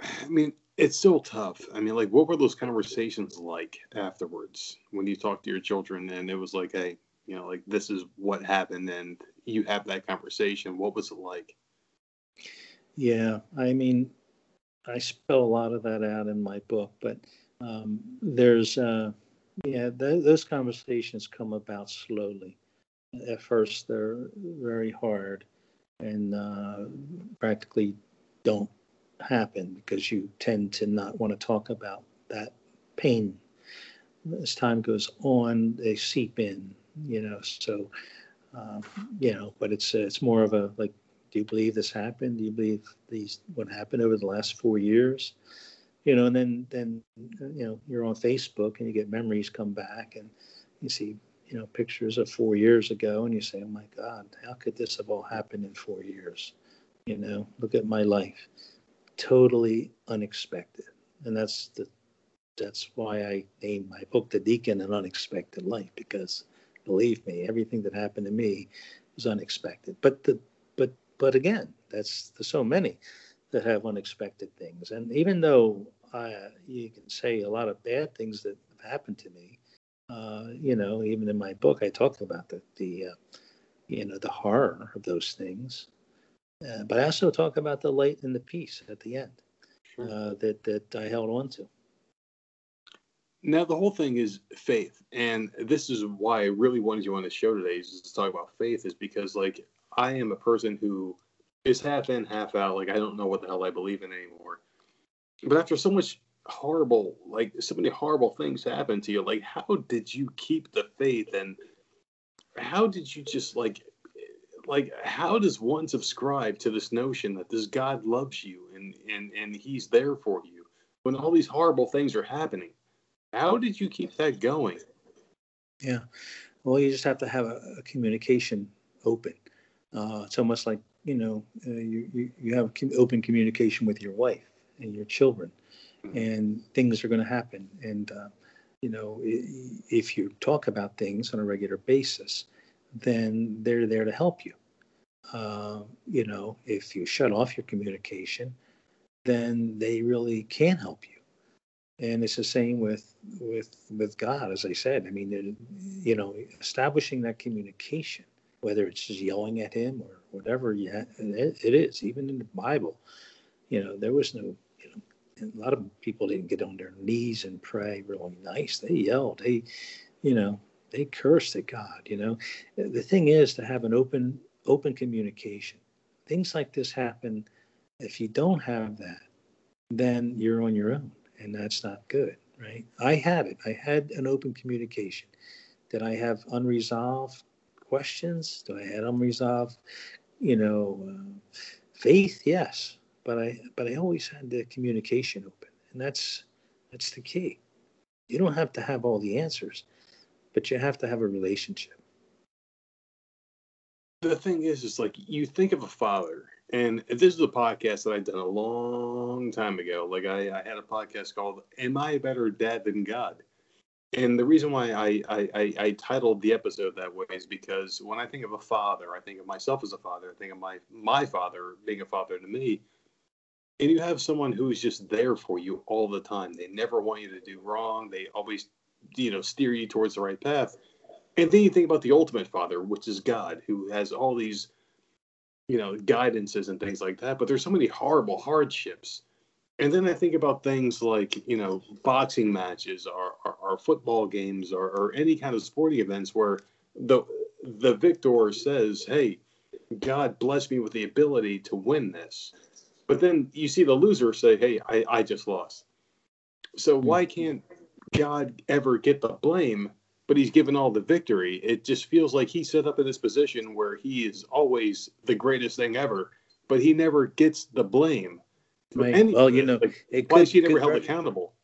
I mean, it's still tough. I mean, like, what were those conversations like afterwards when you talked to your children and it was like, hey, you know, like this is what happened, and you have that conversation. What was it like?
Yeah, I mean, I spell a lot of that out in my book, but um, there's, uh, yeah, th- those conversations come about slowly at first they're very hard and uh, practically don't happen because you tend to not want to talk about that pain. As time goes on, they seep in, you know. So, uh, you know, but it's it's more of a like, do you believe this happened? Do you believe these what happened over the last four years? You know, and then then you know you're on Facebook and you get memories come back and you see you know pictures of four years ago and you say oh my god how could this have all happened in four years? You know look at my life. Totally unexpected. And that's the that's why i named my book the deacon an unexpected life because believe me everything that happened to me was unexpected. But the but but again that's the so many that have unexpected things. And even though I, you can say a lot of bad things that have happened to me uh, you know, even in my book, I talk about the the uh, you know the horror of those things, uh, but I also talk about the light and the peace at the end sure. Uh, that that I held on to.
now the whole thing is faith, and this is why I really wanted you on the show today is to talk about faith, is because like I am a person who is half in, half out. Like I don't know what the hell I believe in anymore. But after so much horrible, like so many horrible things happen to you, like how did you keep the faith and how did you just like like how does one subscribe to this notion that this God loves you and and and he's there for you when all these horrible things are happening? How did you keep that going?
Yeah. Well, you just have to have a, a communication open. Uh, it's almost like you know uh, you, you you have open communication with your wife and your children. And things are going to happen. And uh, you know if you talk about things on a regular basis, then they're there to help you. Uh, you know, if you shut off your communication, then they really can't help you and it's the same with with with God, as I said. I mean, you know, establishing that communication, whether it's just yelling at Him or whatever, yeah, it, is. Even in the Bible, you know, there was no, a lot of people didn't get on their knees and pray really nice. They yelled. They, you know, they cursed at God. You know, the thing is to have an open open communication. Things like this happen. If you don't have that, then you're on your own and that's not good, right? I had it. I had an open communication. Did I have unresolved questions? Do I have unresolved, you know, uh, faith? Yes, but I but I always had the communication open, and that's that's the key. You don't have to have all the answers, but you have to have a relationship.
The thing is, is like you think of a father and this is a podcast that I've done a long time ago. Like I, I had a podcast called "Am I a Better Dad Than God?" And the reason why I, I, I, titled the episode that way is because when I think of a father, I think of myself as a father. I think of my my father being a father to me. And you have someone who's just there for you all the time. They never want you to do wrong. They always, you know, steer you towards the right path. And then you think about the ultimate father, which is God, who has all these you know guidances and things like that but there's so many horrible hardships and then i think about things like you know boxing matches or, or, or football games or, or, any kind of sporting events where the the victor says hey god bless me with the ability to win this but then you see the loser say hey i, I just lost so hmm. why can't god ever get the blame but he's given all the victory. It just feels like he's set up in this position where he is always the greatest thing ever, but he never gets the blame.
Right. Well, you know,
like, it why is he never held very, accountable?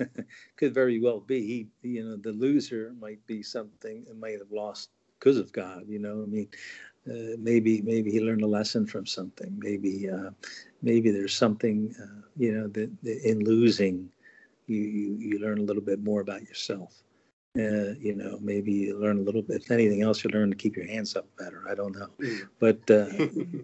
could very well be. He, you know, the loser might be something that might have lost because of God. You know, I mean, uh, maybe maybe he learned a lesson from something. Maybe uh, maybe there's something uh, you know that, that in losing, you, you you learn a little bit more about yourself. Uh, you know, maybe you learn a little bit. If anything else, you learn to keep your hands up better. I don't know, mm. but uh,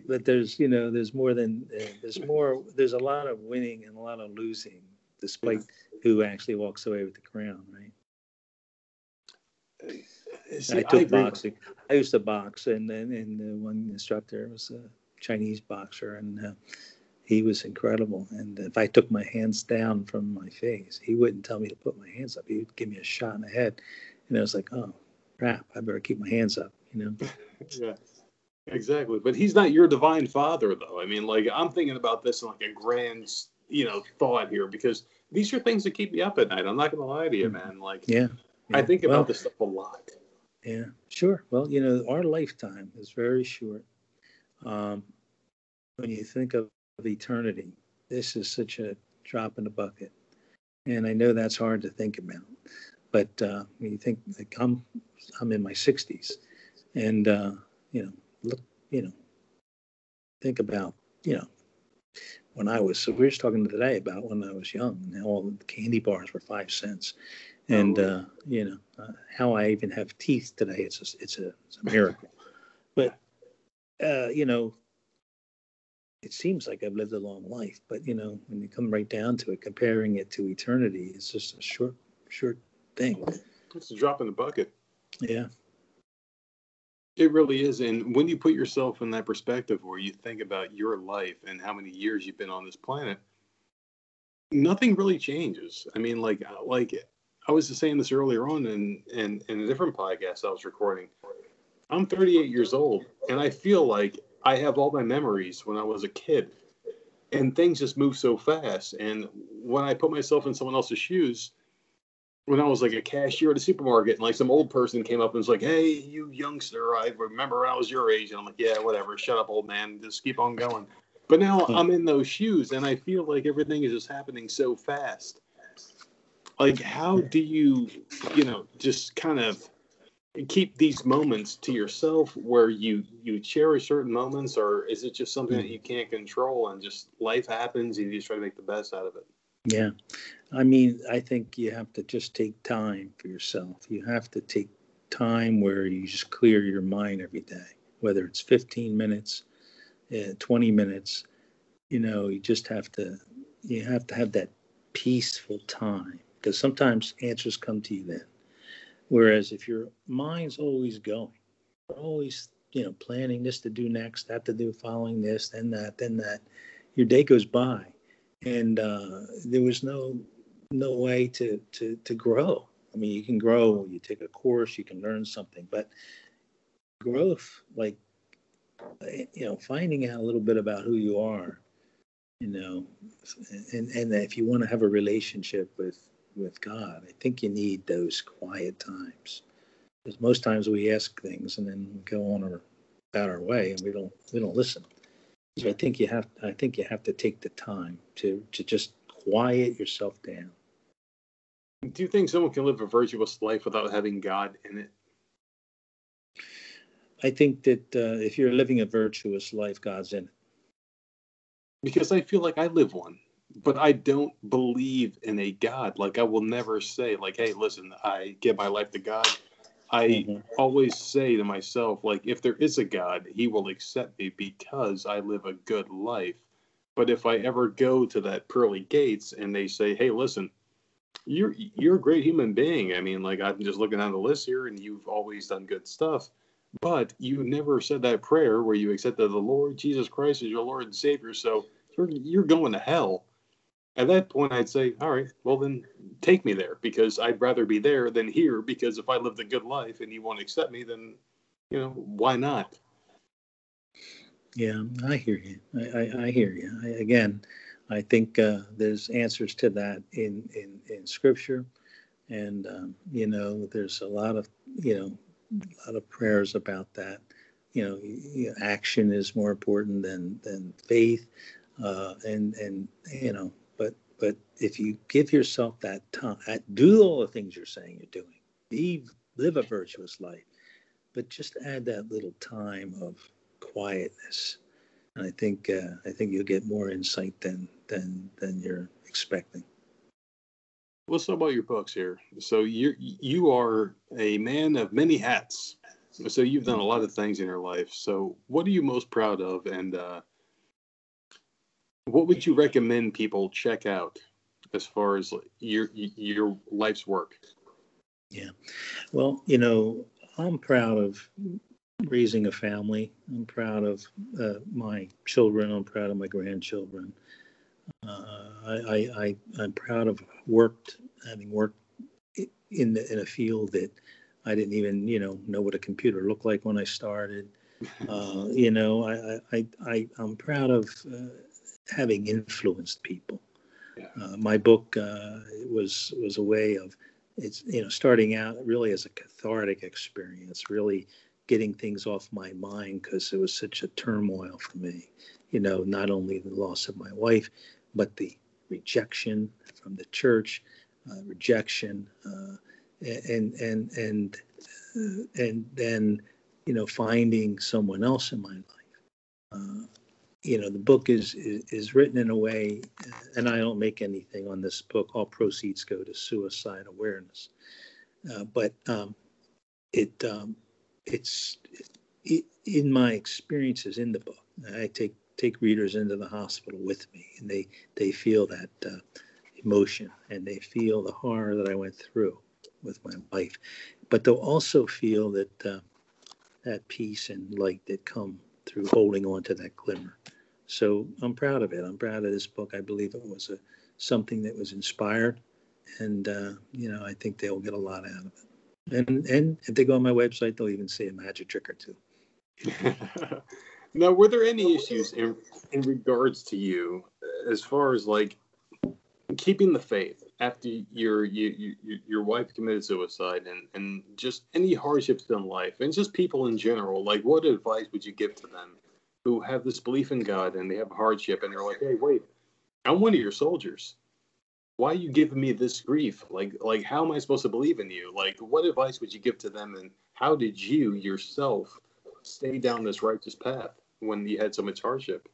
but there's you know there's more than uh, there's more there's a lot of winning and a lot of losing, despite who actually walks away with the crown, right? See, I took I boxing. I used to box, and and, and one instructor was a Chinese boxer, and uh, he was incredible. And if I took my hands down from my face, he wouldn't tell me to put my hands up. He would give me a shot in the head. And I was like, oh, crap, I better keep my hands up, you know?
yeah, exactly. But he's not your divine father, though. I mean, like, I'm thinking about this in like a grand, you know, thought here because these are things that keep me up at night. I'm not going to lie to you, mm. man. Like,
yeah. yeah.
I think about well, this stuff a lot.
Yeah, sure. Well, you know, our lifetime is very short. Um, when you think of eternity. This is such a drop in the bucket. And I know that's hard to think about. But uh, when you think, like, I'm, I'm in my 60s, and, uh, you know, look, you know, think about, you know, when I was, so we were just talking today about when I was young, and all the candy bars were five cents. And, uh, you know, uh, how I even have teeth today, it's a, it's a, it's a miracle. but, uh, you know, it seems like I've lived a long life, but you know, when you come right down to it, comparing it to eternity, it's just a short, short thing.
It's a drop in the bucket.
Yeah.
It really is. And when you put yourself in that perspective where you think about your life and how many years you've been on this planet, nothing really changes. I mean, like, like I was just saying this earlier on in, in, in a different podcast I was recording. I'm 38 years old, and I feel like I have all my memories when I was a kid, and things just move so fast. And when I put myself in someone else's shoes, when I was like a cashier at a supermarket, and like some old person came up and was like, "Hey, you youngster, I remember when I was your age," and I'm like, "Yeah, whatever, shut up, old man, just keep on going." But now hmm. I'm in those shoes, and I feel like everything is just happening so fast. Like, how do you, you know, just kind of keep these moments to yourself where you you cherish certain moments or is it just something that you can't control and just life happens and you just try to make the best out of it?
Yeah. I mean i think you have to just take time for yourself. You have to take time where you just clear your mind every day whether it's 15 minutes uh, 20 minutes. You know you just have to you have to have that peaceful time because sometimes answers come to you then Whereas if your mind's always going, always, you know, planning this to do next, that to do following this, then that, then that, your day goes by. And uh, there was no no way to, to to grow. I mean, you can grow, you take a course, you can learn something, but growth, like you know, finding out a little bit about who you are, you know, and and if you want to have a relationship with with God. I think you need those quiet times because most times we ask things and then we go on our, about our way and we don't we don't listen. So I think you have I think you have to take the time to to just quiet yourself down.
Do you think someone can live a virtuous life without having God in it?
I think that uh, if you're living a virtuous life, God's in it.
Because I feel like I live one but I don't believe in a God. Like I will never say, like, hey, listen, I give my life to God. I mm-hmm. always say to myself, like, if there is a God, he will accept me because I live a good life. But if I ever go to that pearly gates and they say, hey, listen, you're you're a great human being. I mean, like I'm just looking down the list here, and you've always done good stuff. But you never said that prayer where you accepted the Lord Jesus Christ as your Lord and Savior. So you're you're going to hell at that point i'd say all right well then take me there because i'd rather be there than here because if i lived a good life and you won't accept me then you know why not?
Yeah i hear you. I, I, I hear you. I, again i think uh, there's answers to that in in, in scripture. And um, you know there's a lot of you know a lot of prayers about that. You know action is more important than than faith uh, and and you know but if you give yourself that time, do all the things you're saying you're doing, be, live a virtuous life, but just add that little time of quietness. And I think uh, I think you'll get more insight than than than you're expecting.
Let's talk about your books here. So you you are a man of many hats. So you've done a lot of things in your life. So what are you most proud of, and uh, what would you recommend people check out as far as your your life's work?
Yeah, well, you know, I'm proud of raising a family. I'm proud of uh, my children. I'm proud of my grandchildren. Uh, I, I, I'm proud of worked having worked in the, in a field that I didn't even you know know what a computer looked like when I started. Uh, you know, I, I, I, I'm proud of uh, having influenced people. Yeah. Uh, my book uh, was was a way of it's you know starting out really as a cathartic experience, really getting things off my mind because it was such a turmoil for me. You know, not only the loss of my wife, but the rejection from the church, uh, rejection, uh, and and and uh, and then you know finding someone else in my life uh, you know the book is, is, is written in a way and i don't make anything on this book. All proceeds go to suicide awareness. Uh, but um, it um, it's it, in my experiences in the book i take take readers into the hospital with me and they they feel that uh, emotion and they feel the horror that i went through with my wife. But they'll also feel that uh, that peace and light that come through holding on to that glimmer. So I'm proud of it. I'm proud of this book. I believe it was a something that was inspired and uh, you know I think they'll get a lot out of it. And and if they go on my website, they'll even see a magic trick or two.
now, were there any issues in in regards to you as far as like keeping the faith after your you, you, your wife committed suicide and and just any hardships in life and just people in general? Like, what advice would you give to them who have this belief in God and they have hardship and they're like, hey, wait, I'm one of your soldiers why are you giving me this grief? Like, like, how am I supposed to believe in you? Like, what advice would you give to them? And how did you yourself stay down this righteous path when you had so much hardship?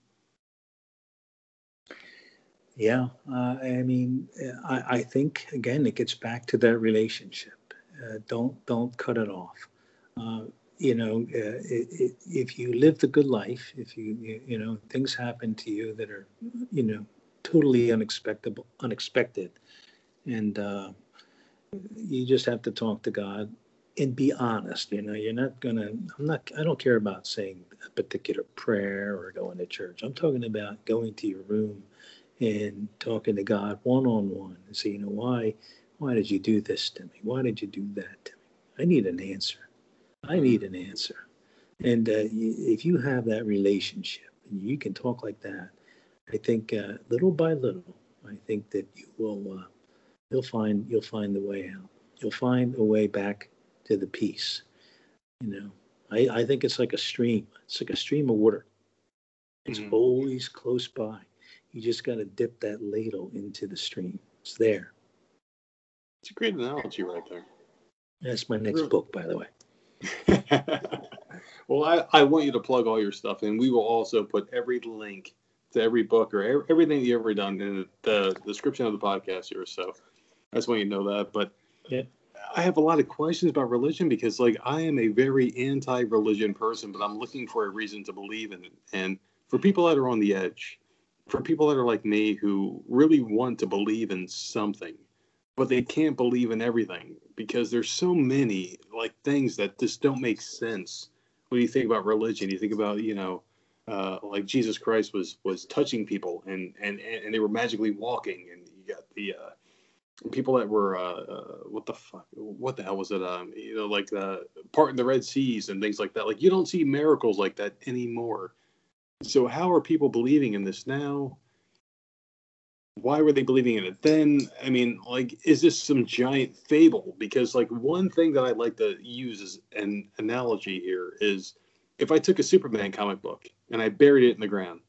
Yeah, uh, I mean, I, I, think again it gets back to that relationship. Uh, don't don't cut it off. Uh, you know, uh, it, it, if you live the good life, if you, you you know things happen to you that are you know totally unexpected, unexpected, and uh, you just have to talk to God and be honest. You know, you're not gonna. I'm not. I don't care about saying a particular prayer or going to church. I'm talking about going to your room and talking to God one on one and say, you know, why, why did you do this to me? Why did you do that to me? I need an answer. I need an answer. And uh, if you have that relationship, and you can talk like that, I think uh, little by little, I think that you will uh, you'll find you'll find the way out. You'll find a way back to the peace. You know, I, I think it's like a stream. It's like a stream of water. It's mm-hmm. always close by. You just got to dip that ladle into the stream. It's there.
It's a great analogy right there.
That's my next really? book, by the way.
well, I, I want you to plug all your stuff, and we will also put every link to every book or everything you've ever done in the description of the podcast here. So I just want you to know that. But yeah. I have a lot of questions about religion because, like, I am a very anti-religion person, but I'm looking for a reason to believe in it. And for people that are on the edge, for people that are like me who really want to believe in something, but they can't believe in everything because there's so many like things that just don't make sense when you think about religion. You think about, you know, uh, like Jesus Christ was was touching people and and and they were magically walking and you got the uh, people that were uh, uh, what the fuck what the hell was it um you know like the part in the Red Seas and things like that like you don't see miracles like that anymore so how are people believing in this now why were they believing in it then i mean like is this some giant fable because like one thing that i'd like to use as an analogy here is if i took a superman comic book and I buried it in the ground.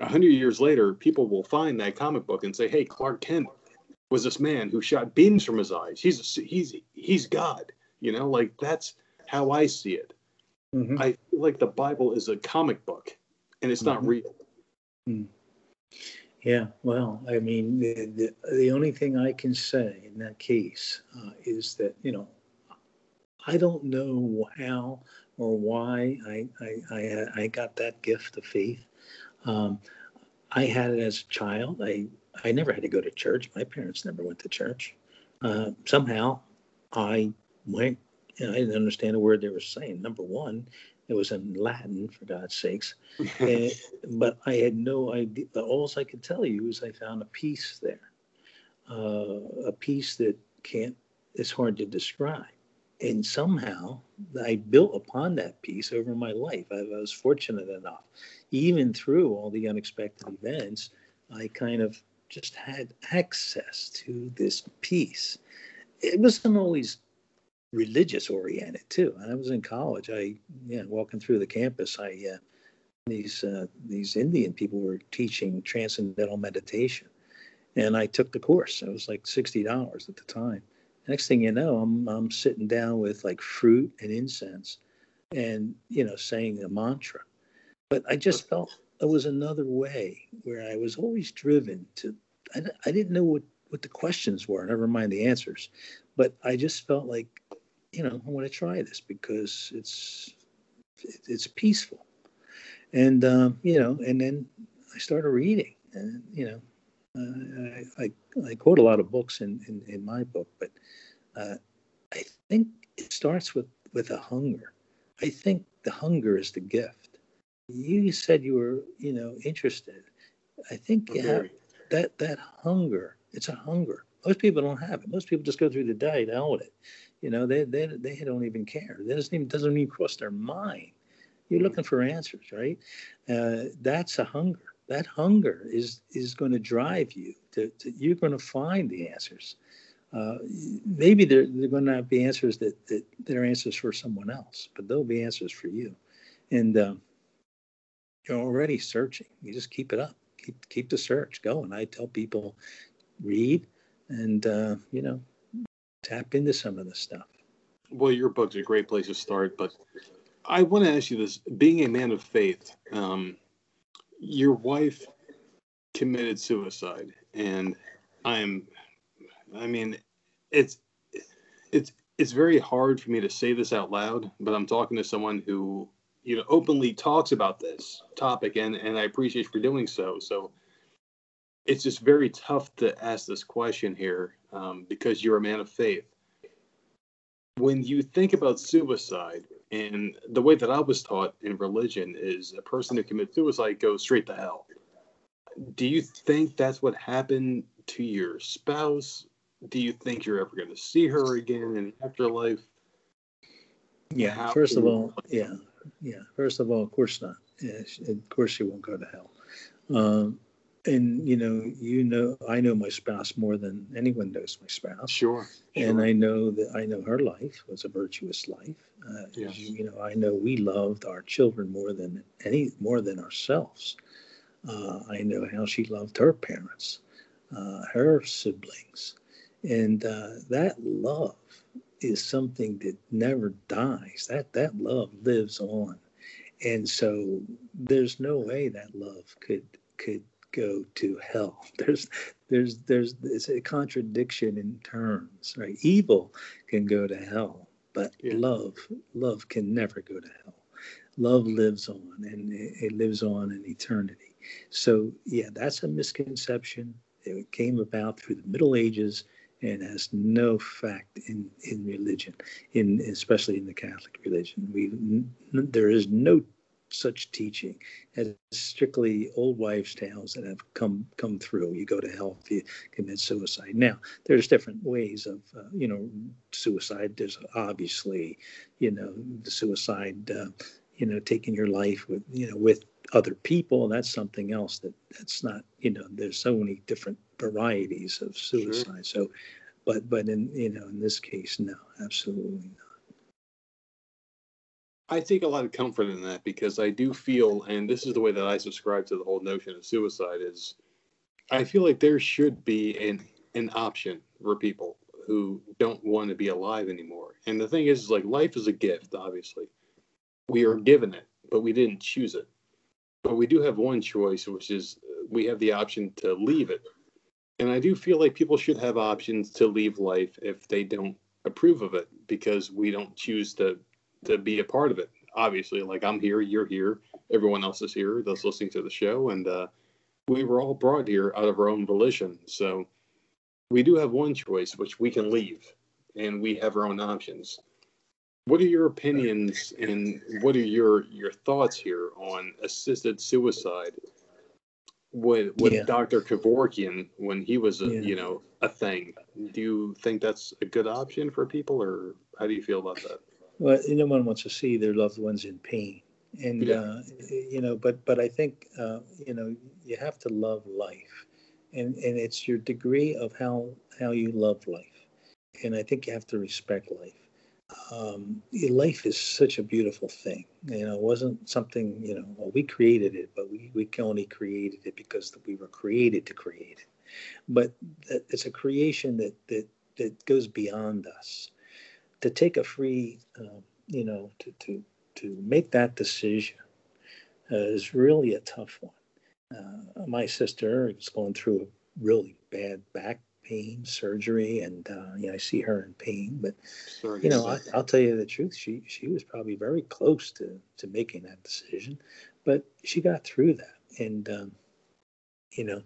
A hundred years later, people will find that comic book and say, "Hey, Clark Kent was this man who shot beams from his eyes. He's a, he's he's God." You know, like that's how I see it. Mm-hmm. I feel like the Bible is a comic book, and it's not mm-hmm. real.
Mm. Yeah, well, I mean, the, the, the, only thing I can say in that case uh, is that, you know, I don't know how or why I, I, I, I got that gift of faith. Um, I had it as a child. I, I never had to go to church. My parents never went to church. Uh, somehow I went, and I didn't understand a word they were saying. Number one, it was in Latin, for God's sakes. and, but I had no idea. All I could tell you is I found a peace there, uh, a peace that can't, it's hard to describe and somehow I built upon that peace over my life. I, I was fortunate enough, even through all the unexpected events, I kind of just had access to this peace. It wasn't always religious oriented too. And I was in college, I yeah, walking through the campus, I uh, these uh, these Indian people were teaching transcendental meditation, and I took the course. It was like sixty dollars at the time, next thing you know, I'm I'm sitting down with like fruit and incense, and you know, saying a mantra. But I just felt it was another way where I was always driven to. I, I didn't know what what the questions were, never mind the answers, but I just felt like, you know, I want to try this because it's it's peaceful, and um, you know, and then I started reading, and you know, uh, I, I, I quote a lot of books in, in, in my book, but uh, I think it starts with, with a hunger. I think the hunger is the gift. You said you were, you know, interested. I think you have that that hunger. It's a hunger, Most people don't have it. Most people just go through the day, to hell with it. You know, they, they, they don't even care. It doesn't even, doesn't even cross their mind. You're looking for answers, right? Uh, that's a hunger. That hunger is is going to drive you. To, to you're going to find the answers. Uh, maybe they're, they're going to not be answers that, that they're answers for someone else, but they'll be answers for you. And um, you're already searching. You just keep it up. Keep keep the search going. I tell people, read, and uh, you know, tap into some of the stuff.
Well, your book's a great place to start, but I want to ask you this: being a man of faith, um, your wife committed suicide, and I'm, I mean, it's it's it's very hard for me to say this out loud, but I'm talking to someone who you know openly talks about this topic, and and I appreciate for doing so. So it's just very tough to ask this question here um, because you're a man of faith. When you think about suicide, and the way that I was taught in religion is a person who commits suicide goes straight to hell. Do you think that's what happened to your spouse? Do you think you're ever going to see her again in afterlife?
Yeah. How first of all, yeah, yeah. First of all, of course not. Yeah, of course she won't go to hell. Um, and you know you know i know my spouse more than anyone knows my spouse.
Sure,
sure. and i know that i know her life was a virtuous life. Uh, yes. you know i know we loved our children more than any more than ourselves. Uh, i know how she loved her parents uh, her siblings. And uh, that love is something that never dies. That that love lives on. And so there's no way that love could could go to hell. There's there's there's it's a contradiction in terms, right? Evil can go to hell, but yeah. love love can never go to hell. Love lives on, and it, it lives on in eternity. So yeah, that's a misconception. It came about through the Middle Ages and has no fact in in religion, in especially in the Catholic religion. We there is no such teaching as strictly old wives' tales that have come come through. You go to hell if you commit suicide. Now, there's different ways of uh, you know suicide. There's obviously you know the suicide. Uh, you know, taking your life with you know with other people. That's something else that that's not you know. There's so many different varieties of suicide. Sure. So, but but in you know in this case, no, absolutely not.
I take a lot of comfort in that because I do feel, and this is the way that I subscribe to the whole notion of suicide is, I feel like there should be an an option for people who don't want to be alive anymore. And the thing is, is like life is a gift. Obviously, we are given it, but we didn't choose it. But we do have one choice, which is uh, we have the option to leave it. And I do feel like people should have options to leave life if they don't approve of it because we don't choose to to be a part of it. Obviously, like I'm here, you're here, everyone else is here that's listening to the show, and uh, we were all brought here out of our own volition. So we do have one choice, which we can leave, and we have our own options. What are your opinions and what are your your thoughts here on assisted suicide? With with yeah. Dr. Kevorkian when he was a yeah. you know a thing, do you think that's a good option for people, or how do you feel about that?
Well, no one wants to see their loved ones in pain, and yeah. uh, you know, but but I think uh, you know you have to love life, and and it's your degree of how how you love life, and I think you have to respect life. Um, life is such a beautiful thing. You know, it wasn't something you know. Well, we created it, but we we only created it because we were created to create it. But it's a creation that that that goes beyond us to take a free, uh, you know, to, to, to make that decision uh, is really a tough one. Uh, my sister is going through a really bad back pain surgery, and uh, you know, I see her in pain. But Sorry, you know, I, will tell you the truth. She she was probably very close to to making that decision, but she got through that, and um, you know,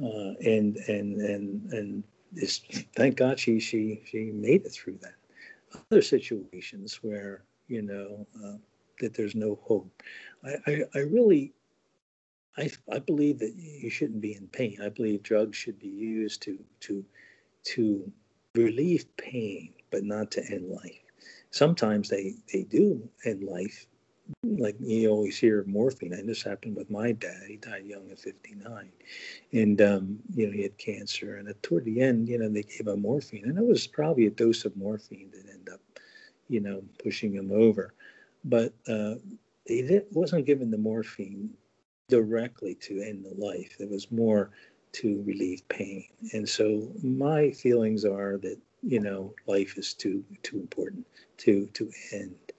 uh, and and and and this, thank God she she she made it through that other situations where you know uh, that there's no hope. I, I, I really, I, I believe that you shouldn't be in pain. I believe drugs should be used to to to relieve pain, but not to end life. Sometimes they, they do end life. Like you always hear morphine, and this happened with my dad. He died young at 59, and um, you know he had cancer. And at, toward the end, you know they gave him morphine, and it was probably a dose of morphine that ended up, you know, pushing him over. But uh, he wasn't given the morphine directly to end the life. It was more to relieve pain. And so my feelings are that you know life is too too important to to end.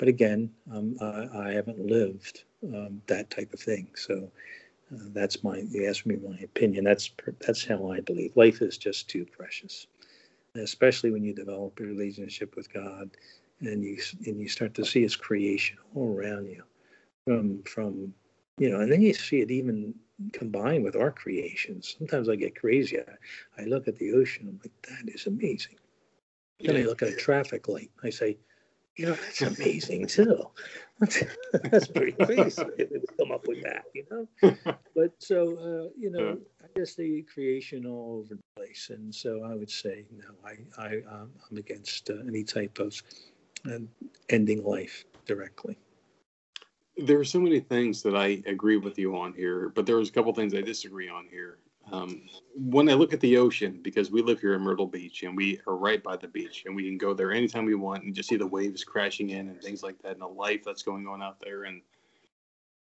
But again, um, I, I, haven't lived um, that type of thing, so uh, that's my. You asked me my opinion. That's that's how I believe. Life is just too precious, especially when you develop a relationship with God, and you and you start to see His creation all around you, from from you know, and then you see it even combined with our creations. Sometimes I get crazy. I, I look at the ocean. I'm like, that is amazing. Then I look at a traffic light. I say, you know, that's amazing too. that's pretty crazy to come up with that, you know. But so, uh, you know, I guess the creation all over the place, and so I would say no. I, I, um, I'm against uh, any type of uh, ending life directly
there are so many things that I agree with you on here, but there there's a couple things I disagree on here. Um, when I look at the ocean, because we live here in Myrtle Beach and we are right by the beach and we can go there anytime we want and just see the waves crashing in and things like that and the life that's going on out there. And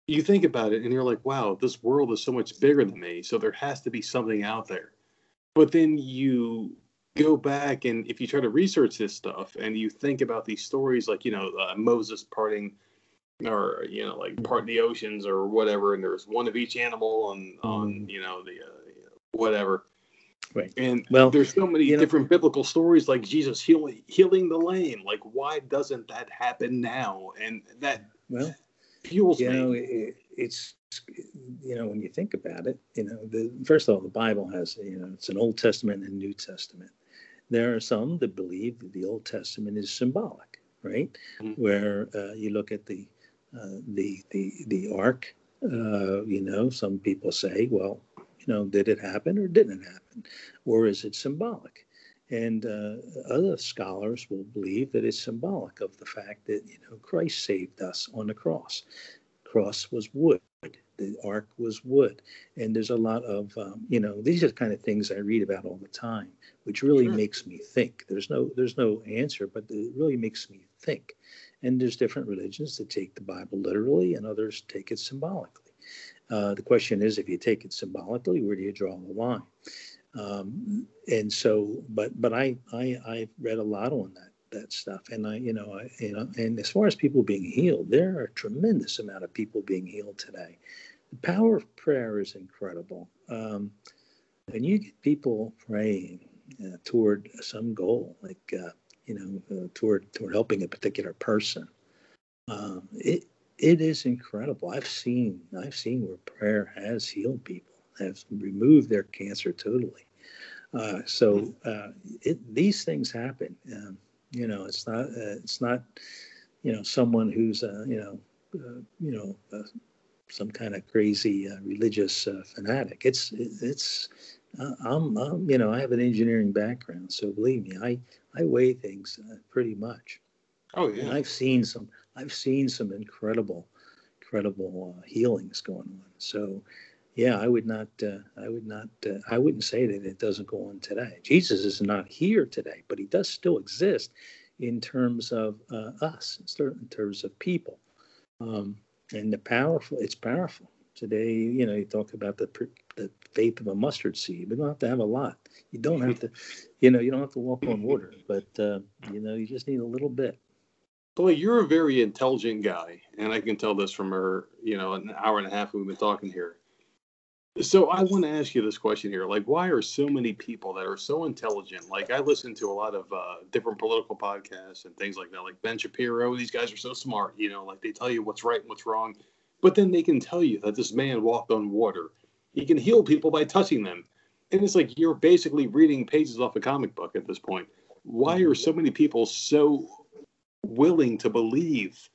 you think about it and you're like, wow, this world is so much bigger than me. So there has to be something out there. But then you go back and if you try to research this stuff and you think about these stories like, you know, uh, Moses parting or you know like part of the oceans or whatever and there's one of each animal on on mm. you know the uh, whatever.
Right.
And well there's so many different know, biblical stories like jesus healing healing the lame. Like why doesn't that happen now? And that
well
fuels
you
me.
know it, it's you know when you think about it you know the first of all the bible has you know it's an old testament and new testament. There are some that believe that the old testament is symbolic right? Mm-hmm. where uh, you look at the uh, the the the ark. Uh, you know, some people say, well, you know, did it happen or didn't it happen, or is it symbolic? And uh, other scholars will believe that it's symbolic of the fact that you know Christ saved us on the cross. Cross was wood. The ark was wood, and there's a lot of um, you know these are the kind of things I read about all the time, which really sure. makes me think. There's no there's no answer, but it really makes me think. And there's different religions that take the Bible literally, and others take it symbolically. Uh, the question is, if you take it symbolically, where do you draw the line? Um, and so, but but I I I read a lot on that that stuff, and I you know I you know, and as far as people being healed, there are a tremendous amount of people being healed today. The power of prayer is incredible. Um, you get people praying uh, toward some goal, like uh, you know, uh, toward toward helping a particular person. Um, it it is incredible. I've seen I've seen where prayer has healed people, has removed their cancer totally. Uh, so uh, it, these things happen. Um, you know, it's not uh, it's not you know someone who's uh, you know uh, you know uh, some kind of crazy religious fanatic. It's it's I'm, I'm, you know, I have an engineering background, so believe me, I I weigh things uh, pretty much.
Oh yeah.
And I've seen some. I've seen some incredible, incredible uh, healings going on. So, yeah, I would not. Uh, I would not. Uh, I wouldn't say that it doesn't go on today. Jesus is not here today, but he does still exist in terms of uh, us, in terms of people. Um, and the powerful. It's powerful today. You know, you talk about the the faith of a mustard seed. We don't have to have a lot. You don't have to, you know, you don't have to walk on water, but uh, you know, you just need a little bit.
Boy, you're a very intelligent guy, and I can tell this from her. you know, an hour and a half we've been talking here. So I want to ask you this question here: like, why are so many people that are so intelligent? Like, I listen to a lot of uh, different political podcasts and things like that. Like Ben Shapiro, these guys are so smart. You know, like they tell you what's right and what's wrong, but then they can tell you that this man walked on water he can heal people by touching them. And it's like you're basically reading pages off a comic book at this point. Why are so many people so willing to believe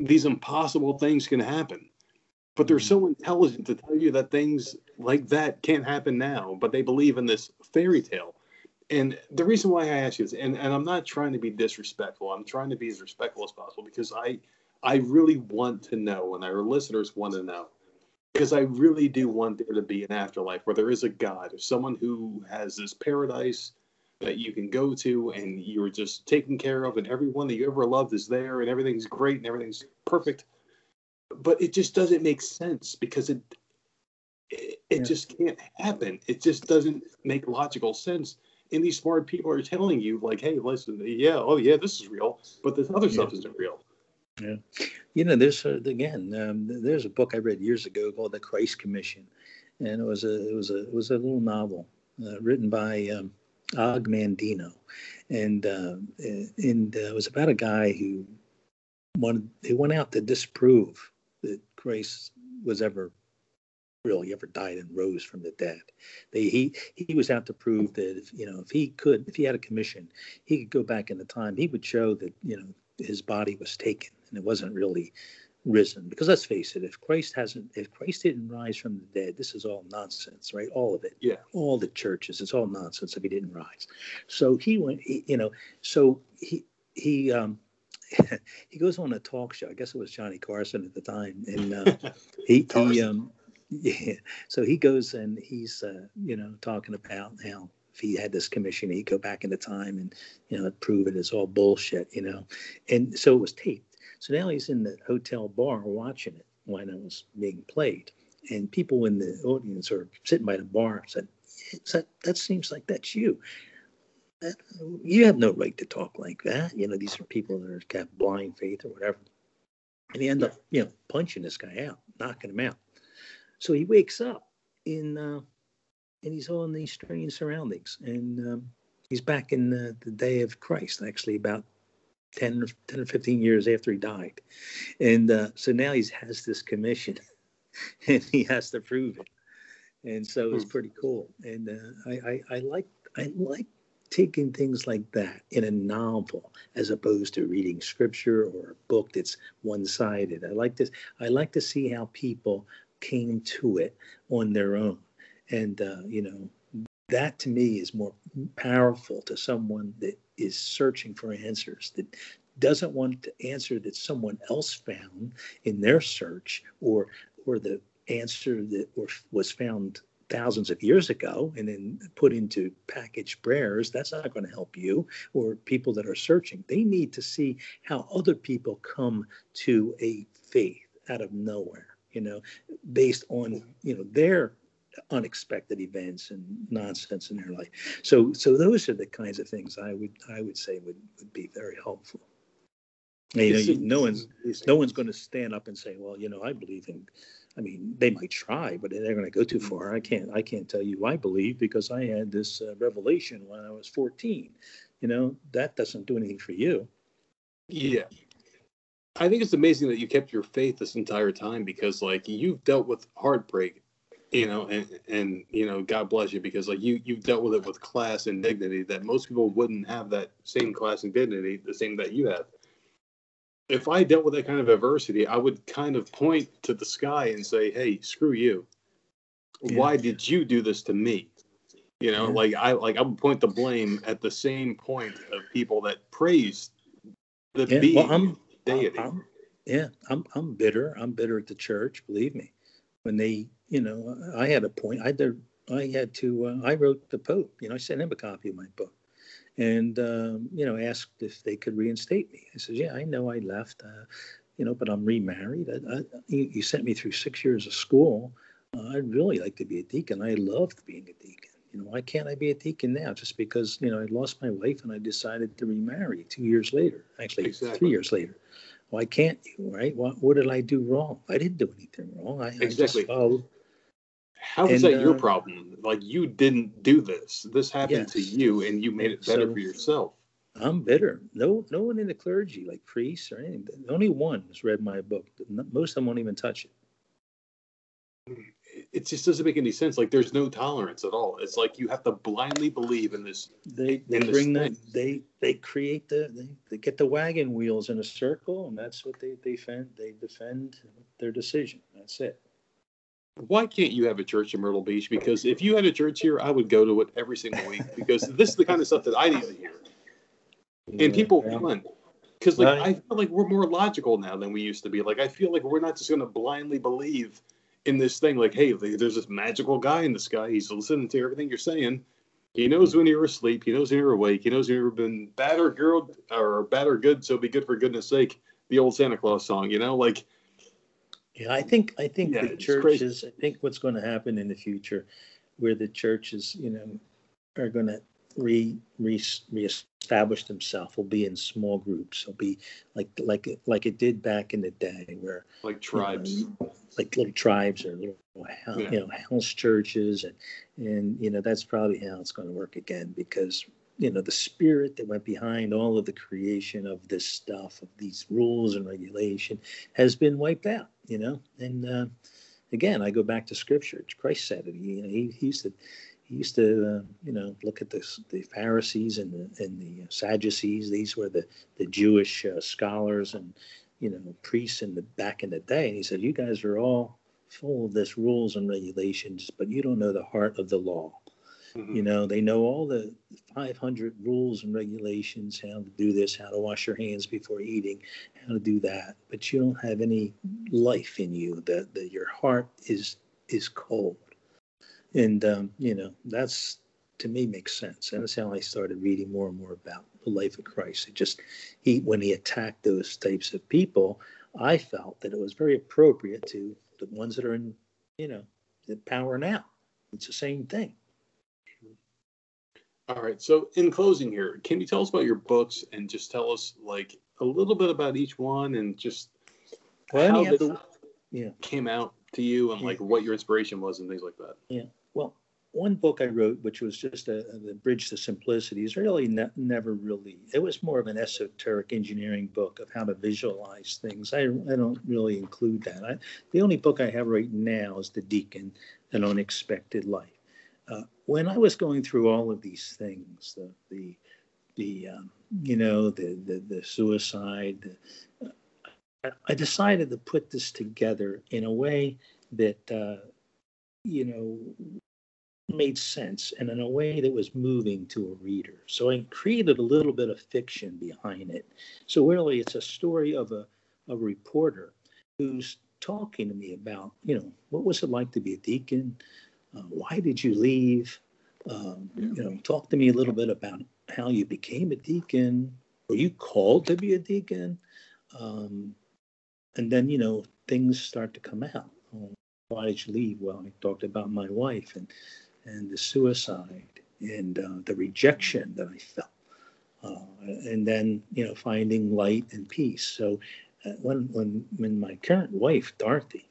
these impossible things can happen? But they're hmm. so intelligent to tell you that things like that can't happen now, but they believe in this fairy tale. And the reason why I ask you this, and, and I'm not trying to be disrespectful, I'm trying to be as respectful as possible because I I really want to know, and our listeners want to know, because I really do want there to be an afterlife where there is a God, or someone who has this paradise that you can go to and you're just taken care of, and everyone that you ever loved is there, and everything's great and everything's perfect. But it just doesn't make sense because it it, it yeah. just can't happen. It just doesn't make logical sense. And these smart people are telling you, like, hey, listen, yeah, oh yeah, this is real, but this other yeah. stuff isn't real.
Yeah, you know, there's uh, again, um, there's a book I read years ago called The Christ Commission, and it was a it was a it was a little novel uh, written by um, Og Mandino, and uh, and uh, it was about a guy who wanted he went out to disprove that Christ was ever really ever died and rose from the dead. They, he he was out to prove that if you know if he could if he had a commission he could go back in the time he would show that you know his body was taken and it wasn't really risen. Because let's face it, if Christ hasn't, if Christ didn't rise from the dead, this is all nonsense, right? All of it.
Yeah.
All the churches, it's all nonsense if he didn't rise. So he went, he, you know, so he he um he goes on a talk show. I guess it was Johnny Carson at the time, and uh, he he um yeah. So he goes and he's uh, you know talking about how if he had this commission, he'd go back into time and you know prove it is all bullshit, you know. And so it was taped. So now he's in the hotel bar watching it when it was being played, and people in the audience are sitting by the bar said, "That that seems like that's you." That, you have no right to talk like that. You know, these are people that are got blind faith or whatever. And he end up, you know, punching this guy out, knocking him out. So he wakes up in uh, and he's all in these strange surroundings. And um, he's back in the, the, day of Christ, actually, about 10 or, 10 or 15 years after he died. And uh, so now he has this commission and he has to prove it. And so it's hmm. pretty cool. And uh, I, I, I like I like taking things like that in a novel as opposed to reading scripture or a book that's one-sided. I like this. I like to see how people came to it on their own and uh, you know that to me is more powerful to someone that is searching for answers that doesn't want the answer that someone else found in their search or or the answer that was found thousands of years ago and then put into packaged prayers that's not going to help you or people that are searching. They need to see how other people come to a faith out of nowhere you know based on you know their unexpected events and nonsense in their life. So so those are the kinds of things I would I would say would, would be very helpful. And, you know, no one's no one's going to stand up and say, well, you know, I believe in. I mean, they might try, but they're going to go too far. I can't I can't tell you I believe because I had this uh, revelation when I was 14. You know, that doesn't do anything for you.
Yeah. I think it's amazing that you kept your faith this entire time because, like, you've dealt with heartbreak you know, and and you know, God bless you because like you you've dealt with it with class and dignity that most people wouldn't have that same class and dignity, the same that you have. If I dealt with that kind of adversity, I would kind of point to the sky and say, "Hey, screw you! Yeah. Why did you do this to me?" You know, yeah. like I like I would point the blame at the same point of people that praise the yeah. being well, I'm, deity.
I'm, yeah, I'm I'm bitter. I'm bitter at the church. Believe me, when they you know, I had a point. I did. I had to. Uh, I wrote the Pope. You know, I sent him a copy of my book, and um, you know, asked if they could reinstate me. I said, "Yeah, I know I left. Uh, you know, but I'm remarried. I, I, you sent me through six years of school. Uh, I'd really like to be a deacon. I loved being a deacon. You know, why can't I be a deacon now? Just because you know I lost my wife and I decided to remarry two years later. Actually, exactly. three years later. Why can't you? Right? What, what did I do wrong? I didn't do anything wrong. I,
exactly. I just followed how is that your uh, problem? Like you didn't do this. This happened yes. to you, and you made it better so, for yourself.
I'm bitter. No, no one in the clergy, like priests or anything. Only one has read my book. Most of them won't even touch it.
It just doesn't make any sense. Like there's no tolerance at all. It's like you have to blindly believe in this.
They they bring that they they create the they, they get the wagon wheels in a circle, and that's what they defend. They defend their decision. That's it.
Why can't you have a church in Myrtle Beach? Because if you had a church here, I would go to it every single week because this is the kind of stuff that I need to hear. And people want because like I feel like we're more logical now than we used to be. Like I feel like we're not just going to blindly believe in this thing. Like, hey, there's this magical guy in the sky. He's listening to everything you're saying. He knows when you're asleep. He knows when you're awake. He knows when you've been bad or good or bad or good. So be good for goodness sake. The old Santa Claus song, you know, like.
Yeah, I think I think yeah, the churches. I think what's going to happen in the future, where the churches, you know, are going to re, re reestablish themselves will be in small groups. Will be like like like it did back in the day, where
like tribes,
you know, like little tribes or little yeah. you know house churches, and and you know that's probably how it's going to work again because you know the spirit that went behind all of the creation of this stuff of these rules and regulation has been wiped out you know and uh, again i go back to scripture christ said it you know he, he used to he used to, uh, you know, look at the, the Pharisees and the, and the Sadducees. These were the, the Jewish uh, scholars and, you know, priests in the back in the day. And he said, you guys are all full of this rules and regulations, but you don't know the heart of the law. Mm-hmm. You know, they know all the 500 rules and regulations, how to do this, how to wash your hands before eating, how to do that, but you don't have any life in you. That, that your heart is is cold. And um, you know that's to me makes sense. And that's how i started reading more and more about the life of christ. It just he when he attacked those types of people i felt that it was very appropriate to the ones that are in you know the power now. It's the same thing
all right so in closing here can you tell us about your books and just tell us like a little bit about each one and just well, how they the, yeah. came out to you and like what your inspiration was and things like that
yeah well, one book I wrote, which was just a, a bridge to simplicity, is really ne- never really. It was more of an esoteric engineering book of how to visualize things. I, I don't really include that. I, the only book I have right now is The Deacon: An Unexpected Life. Uh, when I was going through all of these things, the the, the um, you know the the, the suicide, the, uh, I decided to put this together in a way that. Uh, you know, made sense and in a way that was moving to a reader. So I created a little bit of fiction behind it. So really, it's a story of a, a reporter who's talking to me about, you know, what was it like to be a deacon? Uh, why did you leave? Um, you know, talk to me a little bit about how you became a deacon. Were you called to be a deacon? Um, and then, you know, things start to come out. why did you leave? Well, I talked about my wife and and the suicide and uh, the rejection that I felt. Uh, and then, you know, finding light and peace. So uh, when, when, when my current wife, Dorothy,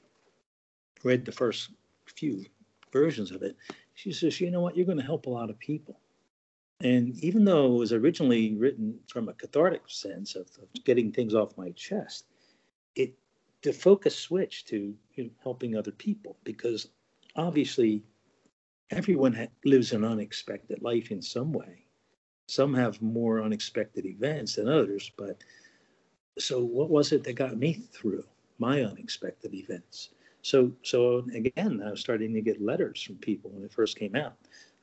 read the first few versions of it, she says, you know what, you're going to help a lot of people. And even though it was originally written from a cathartic sense of, of getting things off my chest, it the focus switched to you know, helping other people because obviously everyone ha- lives an unexpected life in some way. Some have more unexpected events than others, but so what was it that got me through my unexpected events? So, so again, I was starting to get letters from people when it first came out,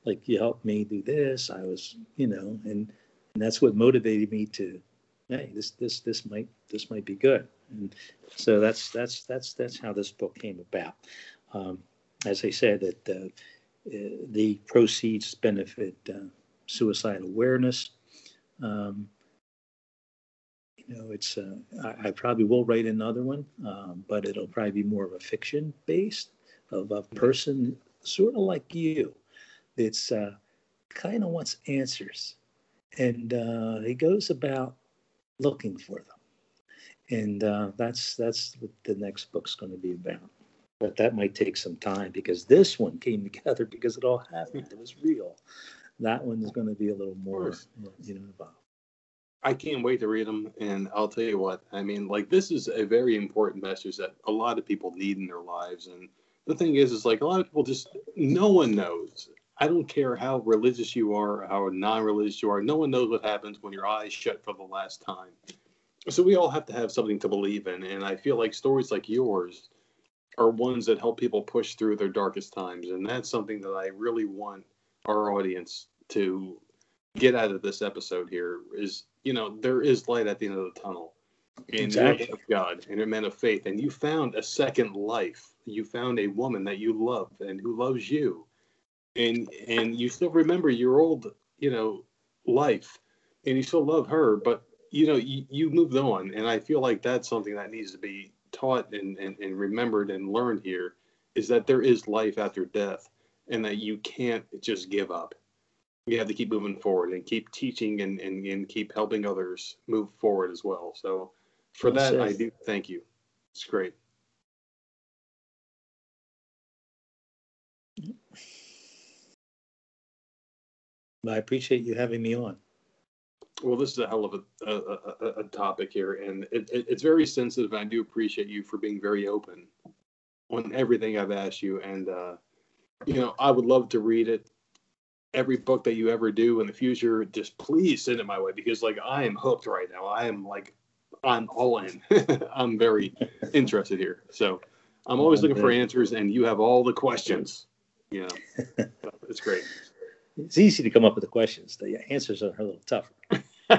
like you helped me do this. I was, you know, and and that's what motivated me to, hey, this this this might this might be good. And so that's that's that's that's how this book came about. Um, as I said, that uh, uh, the proceeds benefit uh, suicide awareness. Um, you know, it's uh, I, I, probably will write another one, um, but it'll probably be more of a fiction based of a person sort of like you. It's uh, kind of wants answers, and uh, he goes about looking for them, and uh, that's that's what the next book's going to be about but that might take some time because this one came together because it all happened. It was real. That one is going to be a little more, you know, involved.
I can't wait to read them, and I'll tell you what. I mean, like this is a very important message that a lot of people need in their lives. And the thing is, is like a lot of people just no one knows. I don't care how religious you are, how non-religious you are. No one knows what happens when your eyes shut for the last time. So we all have to have something to believe in, and I feel like stories like yours are ones that help people push through their darkest times. And that's something that I really want our audience to get out of this episode here is, you know, there is light at the end of the tunnel. And
Exactly.
you're of God and you're a man of faith, and you found a second life. You found a woman that you love and who loves you. And and you still remember your old, you know, life and you still love her, but you know, you, you moved on. And I feel like that's something that needs to be taught and, and, and remembered and learned here is that there is life after death and that you can't just give up. You have to keep moving forward and keep teaching and, and, and keep helping others move forward as well. So for that, I do thank you. It's great.
I appreciate you having me on.
Well, this is a hell of a, a, a, a topic here, and it, it, it's very sensitive. And I do appreciate you for being very open on everything I've asked you. And, uh, you know, I would love to read it. Every book that you ever do in the future, just please send it my way because, like, I am hooked right now. I am like, I'm all in. I'm very interested here. So I'm always looking for answers, and you have all the questions. You know, it's great.
It's easy to come up with the questions. The answers are a little tougher.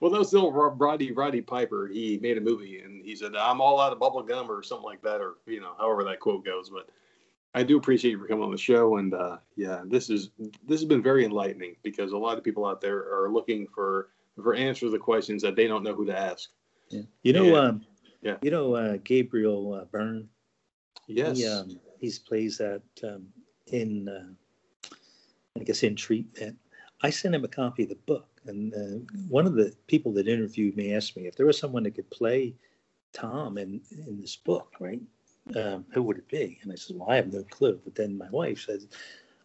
well, that was still Ro- Roddy Roddy Piper. He made a movie and he said, "I'm all out of bubble gum" or something like that, or you know, however that quote goes. But I do appreciate you for coming on the show, and uh, yeah, this is this has been very enlightening because a lot of people out there are looking for for answers to the questions that they don't know who to ask.
Yeah. You know,
Yeah.
um,
Yeah.
you know uh, Gabriel uh, Byrne.
Yes.
He, um, he's plays that um, in, uh, I guess, in treatment. I sent him a copy of the book, and uh, one of the people that interviewed me asked me if there was someone that could play Tom in in this book, right? Um, who would it be? And I said, well, I have no clue. But then my wife says,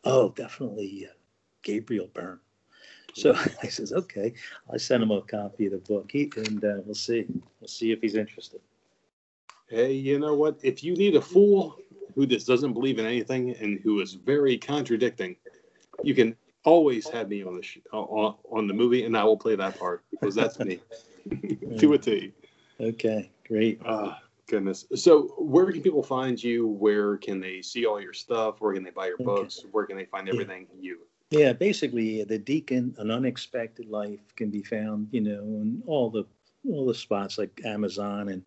oh, definitely uh, Gabriel Byrne. So I says, okay. I sent him a copy of the book, he, and uh, we'll see. We'll see if he's interested.
Hey, you know what? If you need a fool who just doesn't believe in anything and who is very contradicting, you can always have me on the sh- on, on the movie, and I will play that part because that's me to a T.
Okay, great.
Ah, goodness. So, where can people find you? Where can they see all your stuff? Where can they buy your books? Where can they find
Yeah.
everything you?
Yeah, basically, the Deacon, an unexpected life, can be found, you know, in all the all the spots like Amazon and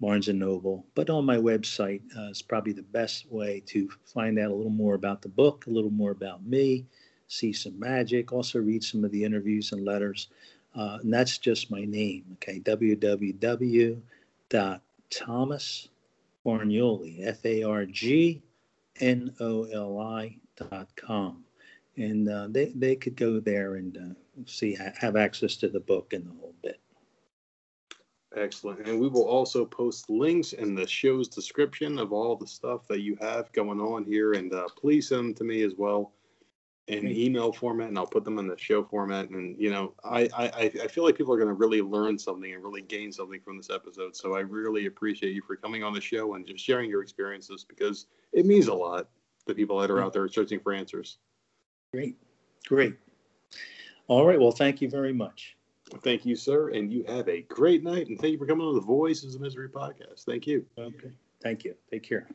Barnes and Noble. But on my website uh, is probably the best way to find out a little more about the book, a little more about me, see some magic, also read some of the interviews and letters. Uh, and that's just my name. Okay, www.thomasfargnoli, F A R G N O L I dot com and uh, they they could go there and uh, see have access to the book and the whole bit.
Excellent. And we will also post links in the show's description of all the stuff that you have going on here. And uh, please send them to me as well in email format, and I'll put them in the show format. And, you know, I, I, I- feel like people are going to really learn something and really gain something from this episode. So I really appreciate you for coming on the show and just sharing your experiences because it means a lot to people that are out there searching for answers.
Great, great. All right. Well, thank you very much.
Thank you, sir. And you have a great night. And thank you for coming on the Voices of Misery podcast. Thank you.
Okay. Thank you. Take care.